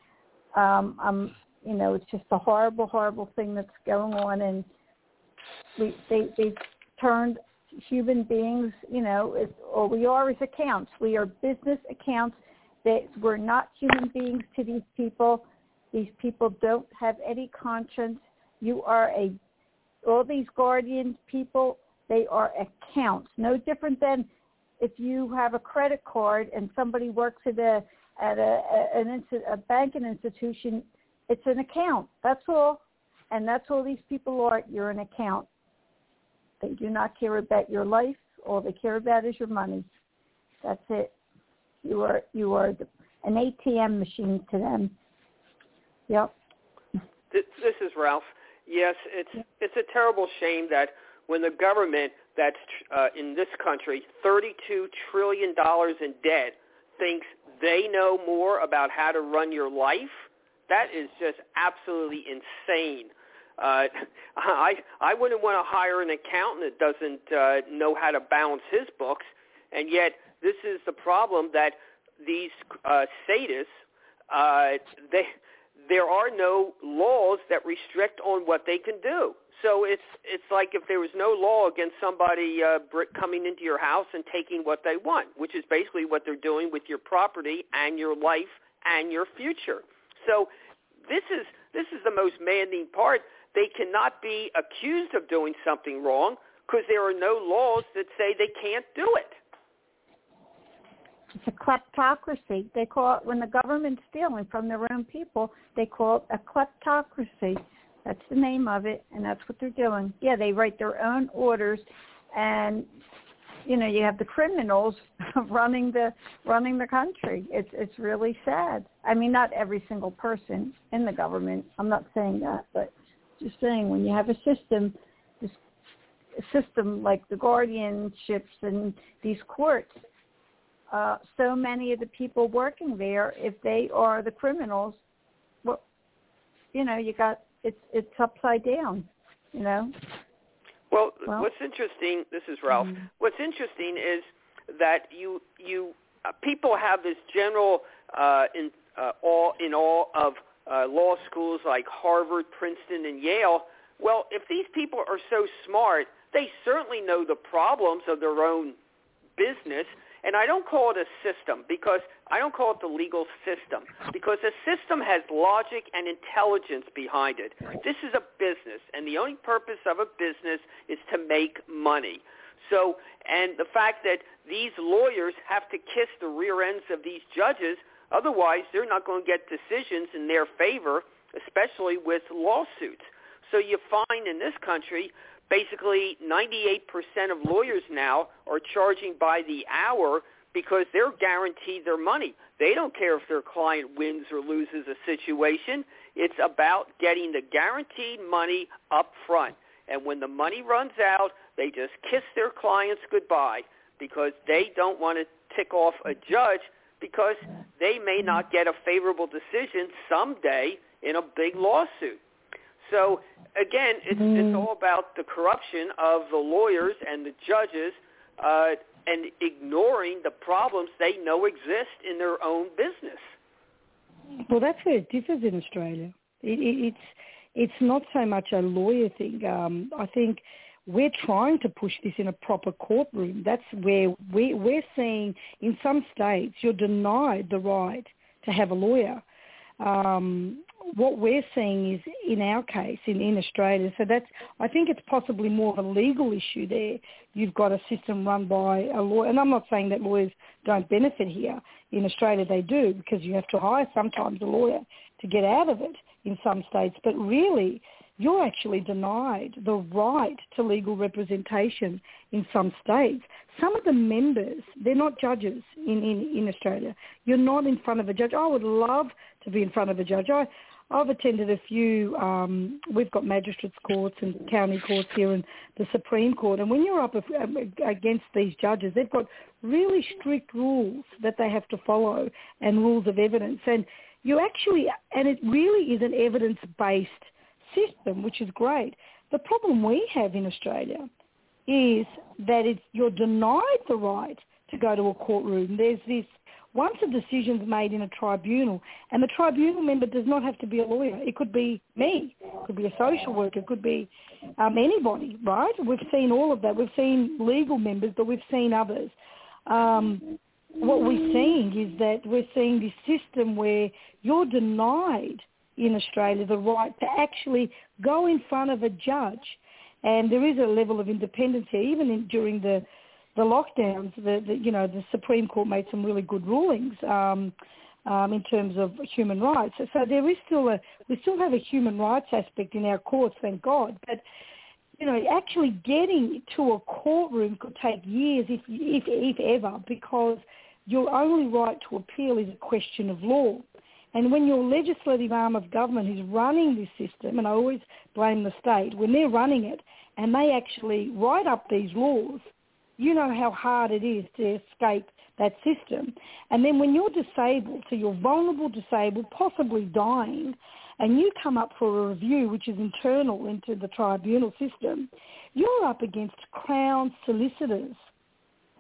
Um, I'm, you know, it's just a horrible, horrible thing that's going on, and we they they turned human beings, you know, it, or we are as accounts. We are business accounts. That we're not human beings to these people. These people don't have any conscience. You are a all these guardian people. They are accounts. No different than if you have a credit card and somebody works at a at a an a banking institution. It's an account. That's all, and that's all these people are. You're an account. They do not care about your life. All they care about is your money. That's it. You are you are an ATM machine to them. Yep. This is Ralph. Yes, it's it's a terrible shame that when the government that's uh, in this country, 32 trillion dollars in debt, thinks they know more about how to run your life, that is just absolutely insane. Uh, I I wouldn't want to hire an accountant that doesn't uh, know how to balance his books, and yet this is the problem that these uh, sadists uh, they there are no laws that restrict on what they can do. So it's it's like if there was no law against somebody uh, coming into your house and taking what they want, which is basically what they're doing with your property and your life and your future. So this is this is the most maddening part. They cannot be accused of doing something wrong because there are no laws that say they can't do it. It's a kleptocracy. They call it when the government's stealing from their own people. They call it a kleptocracy. That's the name of it, and that's what they're doing. Yeah, they write their own orders, and you know you have the criminals running the running the country. It's it's really sad. I mean, not every single person in the government. I'm not saying that, but just saying when you have a system, this system like the guardianships and these courts, uh, so many of the people working there, if they are the criminals, well, you know, you got it's it's upside down, you know. Well, Well- what's interesting, this is Ralph. Mhm. What's interesting is that you you uh, people have this general uh, in uh, all in all of uh, law schools like Harvard, Princeton, and Yale. Well, if these people are so smart, they certainly know the problems of their own business. And I don't call it a system because I don't call it the legal system because a system has logic and intelligence behind it. This is a business, and the only purpose of a business is to make money. So, and the fact that these lawyers have to kiss the rear ends of these judges, otherwise they're not going to get decisions in their favor, especially with lawsuits. So you find in this country, basically 98% of lawyers now are charging by the hour because they're guaranteed their money. They don't care if their client wins or loses a situation. It's about getting the guaranteed money up front. And when the money runs out, they just kiss their clients goodbye because they don't want to tick off a judge because they may not get a favorable decision someday in a big lawsuit. So again, it's, mm. it's all about the corruption of the lawyers and the judges uh, and ignoring the problems they know exist in their own business. Well, that's where it differs in Australia. It, it, it's it's not so much a lawyer thing. Um, I think we're trying to push this in a proper courtroom. That's where we, we're seeing in some states you're denied the right to have a lawyer. Um, what we're seeing is in our case in, in Australia. So that's I think it's possibly more of a legal issue there. You've got a system run by a lawyer, and I'm not saying that lawyers don't benefit here. In Australia, they do because you have to hire sometimes a lawyer to get out of it in some states. But really, you're actually denied the right to legal representation in some states. Some of the members, they're not judges in, in, in Australia. You're not in front of a judge. I would love to be in front of a judge. I, I've attended a few, um, we've got magistrates courts and county courts here and the Supreme Court. And when you're up against these judges, they've got really strict rules that they have to follow and rules of evidence. And you actually, and it really is an evidence-based system, which is great. The problem we have in Australia is that it's, you're denied the right to go to a courtroom. There's this once a decision's made in a tribunal, and the tribunal member does not have to be a lawyer. It could be me. It could be a social worker. It could be um, anybody, right? We've seen all of that. We've seen legal members, but we've seen others. Um, what we're seeing is that we're seeing this system where you're denied in Australia the right to actually go in front of a judge. And there is a level of independence here, even in, during the the lockdowns, the, the, you know the Supreme Court made some really good rulings um, um, in terms of human rights. So there is still a we still have a human rights aspect in our courts, thank God. But you know, actually getting to a courtroom could take years, if if, if ever, because your only right to appeal is a question of law. And when your legislative arm of government is running this system, and I always blame the state, when they're running it and they actually write up these laws, you know how hard it is to escape that system. And then when you're disabled, so you're vulnerable, disabled, possibly dying, and you come up for a review, which is internal into the tribunal system, you're up against Crown solicitors,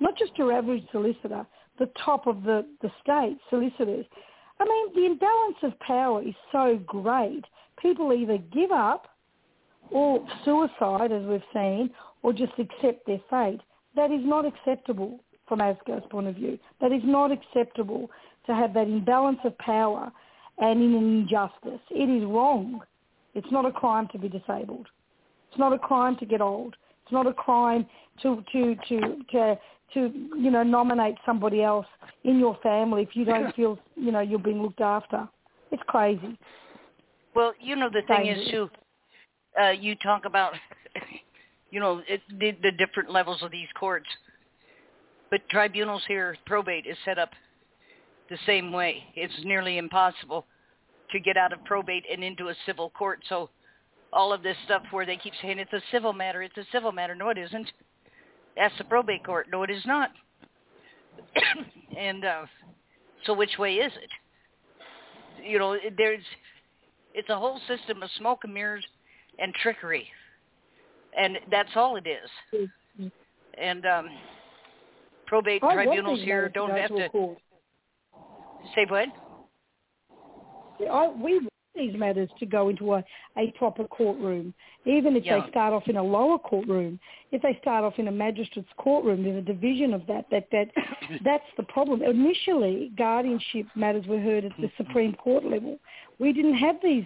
not just your average solicitor, the top of the, the state solicitors. I mean, the imbalance of power is so great. People either give up or suicide, as we've seen, or just accept their fate. That is not acceptable from ASCO's point of view. That is not acceptable to have that imbalance of power and in an injustice. It is wrong. It's not a crime to be disabled. It's not a crime to get old. It's not a crime to to to to to you know nominate somebody else in your family if you don't feel you know you're being looked after. It's crazy. Well, you know the thing is too. Uh, you talk about you know, it, the, the different levels of these courts. But tribunals here, probate is set up the same way. It's nearly impossible to get out of probate and into a civil court. So all of this stuff where they keep saying it's a civil matter, it's a civil matter. No, it isn't. Ask the probate court. No, it is not. and uh, so which way is it? You know, there's it's a whole system of smoke and mirrors and trickery and that's all it is. Mm-hmm. And um, probate I tribunals here don't have to. Court. Say what? I, we want these matters to go into a, a proper courtroom, even if yeah. they start off in a lower courtroom. If they start off in a magistrate's courtroom, there's a division of that. That that that's the problem. Initially, guardianship matters were heard at the Supreme Court level. We didn't have these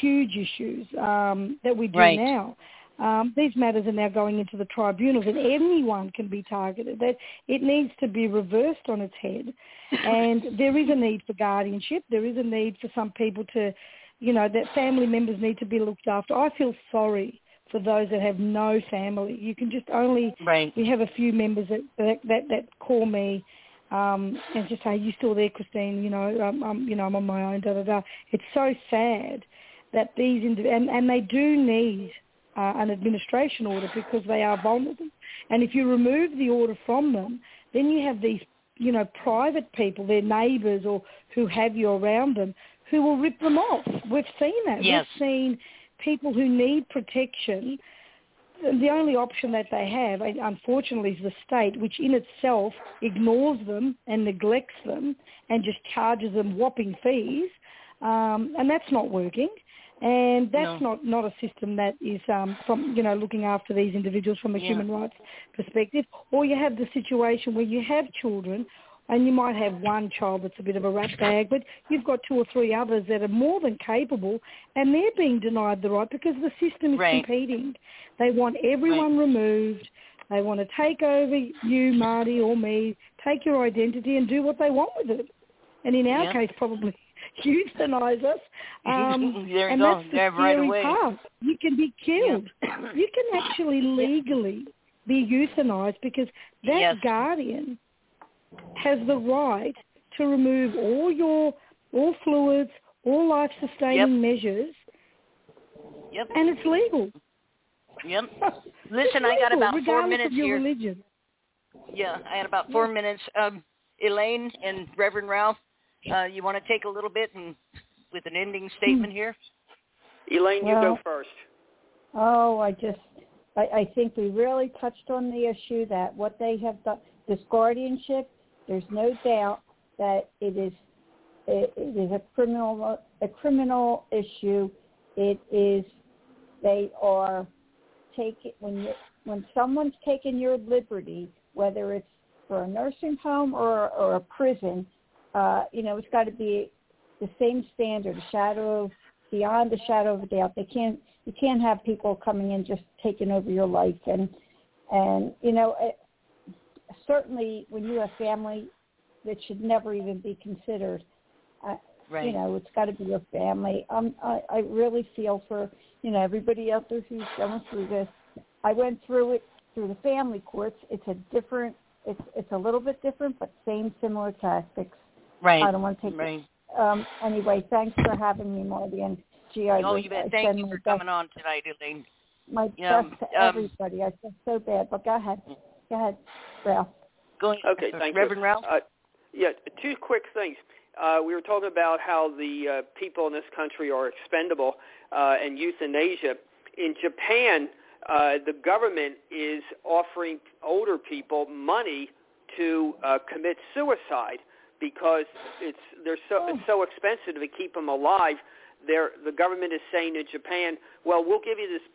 huge issues um, that we do right. now. Um, these matters are now going into the tribunals, and anyone can be targeted. That it needs to be reversed on its head, and there is a need for guardianship. There is a need for some people to, you know, that family members need to be looked after. I feel sorry for those that have no family. You can just only right. we have a few members that that that, that call me um, and just say, "You still there, Christine? You know, um, um, you know, I'm on my own." Da da da. It's so sad that these indiv- and and they do need uh, an administration order because they are vulnerable. And if you remove the order from them, then you have these, you know, private people, their neighbours or who have you around them, who will rip them off. We've seen that. Yes. We've seen people who need protection the only option that they have, unfortunately, is the state, which in itself ignores them and neglects them and just charges them whopping fees, um, and that's not working. And that's No. not, not a system that is um, from you know looking after these individuals from a Yeah. human rights perspective. Or you have the situation where you have children and you might have one child that's a bit of a rat bag, but you've got two or three others that are more than capable, and they're being denied the right because the system is Right. competing. They want everyone removed. They want to take over you, Marty, or me, take your identity and do what they want with it. And in our Yeah. case, probably euthanize us. Um, and go. that's the Yeah, right scary away. part. You can be killed. You can actually legally be euthanized because that Yes. guardian has the right to remove all your all fluids, all life sustaining measures, Yep. and it's legal. Yep. Listen, I got about four minutes here. religion. Yeah, I had about four minutes. Um, Elaine and Reverend Ralph, uh, you want to take a little bit and with an ending statement here? Elaine, you Well- go first. Oh, I just, I, I think we really touched on the issue that what they have done, this guardianship, there's no doubt that it is, it, it is a criminal, a criminal issue. It is, they are taking, when you, when someone's taken your liberty, whether it's for a nursing home or, or a prison, uh, you know, it's got to be the same standard, a shadow of, beyond a shadow of a doubt. They can't, you can't have people coming in just taking over your life. And and you know it, certainly when you have family that should never even be considered. Uh, Right. you know it's got to be your family. Um I, I really feel for you know everybody out there who's going through this. I went through it through the family courts. It's a different it's it's a little bit different but same similar tactics right. i don't want to take Right. um anyway thanks for having me marty and gee i Oh, you bet. I Thank you for best coming on tonight, Elaine. my Yeah, best to um, everybody. I feel so bad, but go ahead. Go ahead, Ralph. Going, Okay, thank Reverend you. Ralph. Uh, yeah, two quick things. Uh, we were talking about how the uh, people in this country are expendable uh, and euthanasia. In Japan, uh, the government is offering older people money to uh, commit suicide because it's they're so it's so expensive to keep them alive. They're, the government is saying in Japan, well, we'll give you this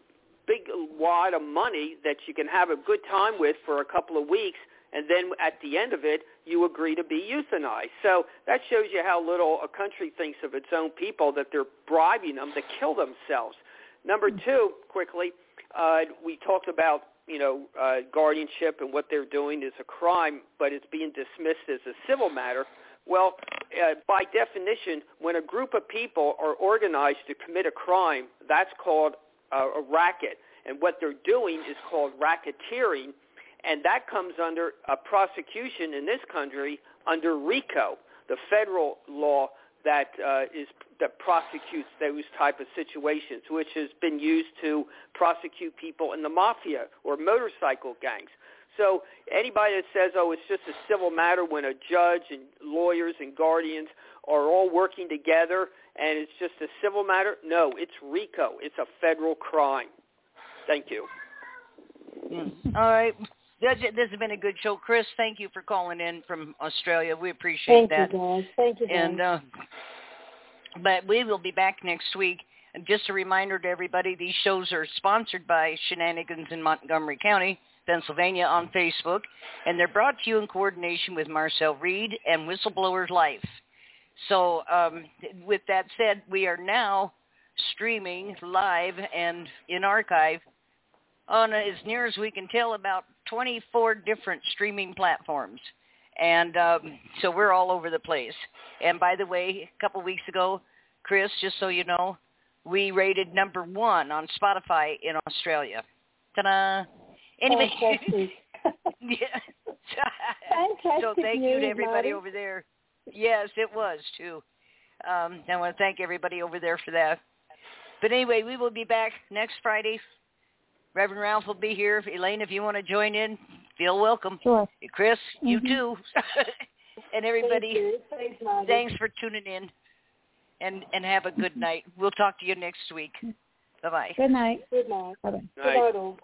big wad of money that you can have a good time with for a couple of weeks, and then at the end of it, you agree to be euthanized. So that shows you how little a country thinks of its own people that they're bribing them to kill themselves. Number two, quickly, uh, we talked about you know uh, guardianship and what they're doing is a crime, but it's being dismissed as a civil matter. Well, uh, by definition, when a group of people are organized to commit a crime, that's called uh, a racket. And what they're doing is called racketeering, and that comes under a prosecution in this country under RICO, the federal law that uh, is that prosecutes those type of situations, which has been used to prosecute people in the mafia or motorcycle gangs. So anybody that says, oh, it's just a civil matter when a judge and lawyers and guardians are all working together and it's just a civil matter, no, it's RICO. It's a federal crime. Thank you. Mm. All right. This this has been a good show. Chris, thank you for calling in from Australia. We appreciate Thank that. you, guys. Thank you, guys. And uh, but we will be back next week. And just a reminder to everybody, these shows are sponsored by Shenanigans in Montgomery County, Pennsylvania on Facebook, and they're brought to you in coordination with Marcel Reid and Whistleblowers Life. So um, with that said, we are now streaming live and in archive on, as near as we can tell, about 24 different streaming platforms. And um, so we're all over the place. And by the way, a couple weeks ago, Chris, just so you know, we rated number one on Spotify in Australia. Ta-da! Anyway, Fantastic. yeah. Fantastic so thank you to everybody over there. Yes, it was too. Um, I want to thank everybody over there for that. But anyway, we will be back next Friday. Reverend Ralph will be here. Elaine, if you want to join in, feel welcome. Sure. Chris, you Mhm. too. and everybody, Thank you. Thanks, for tuning in. And and have a good night. We'll talk to you next week. Bye bye. Good night. Good night. Bye-bye. Night. Good night, all.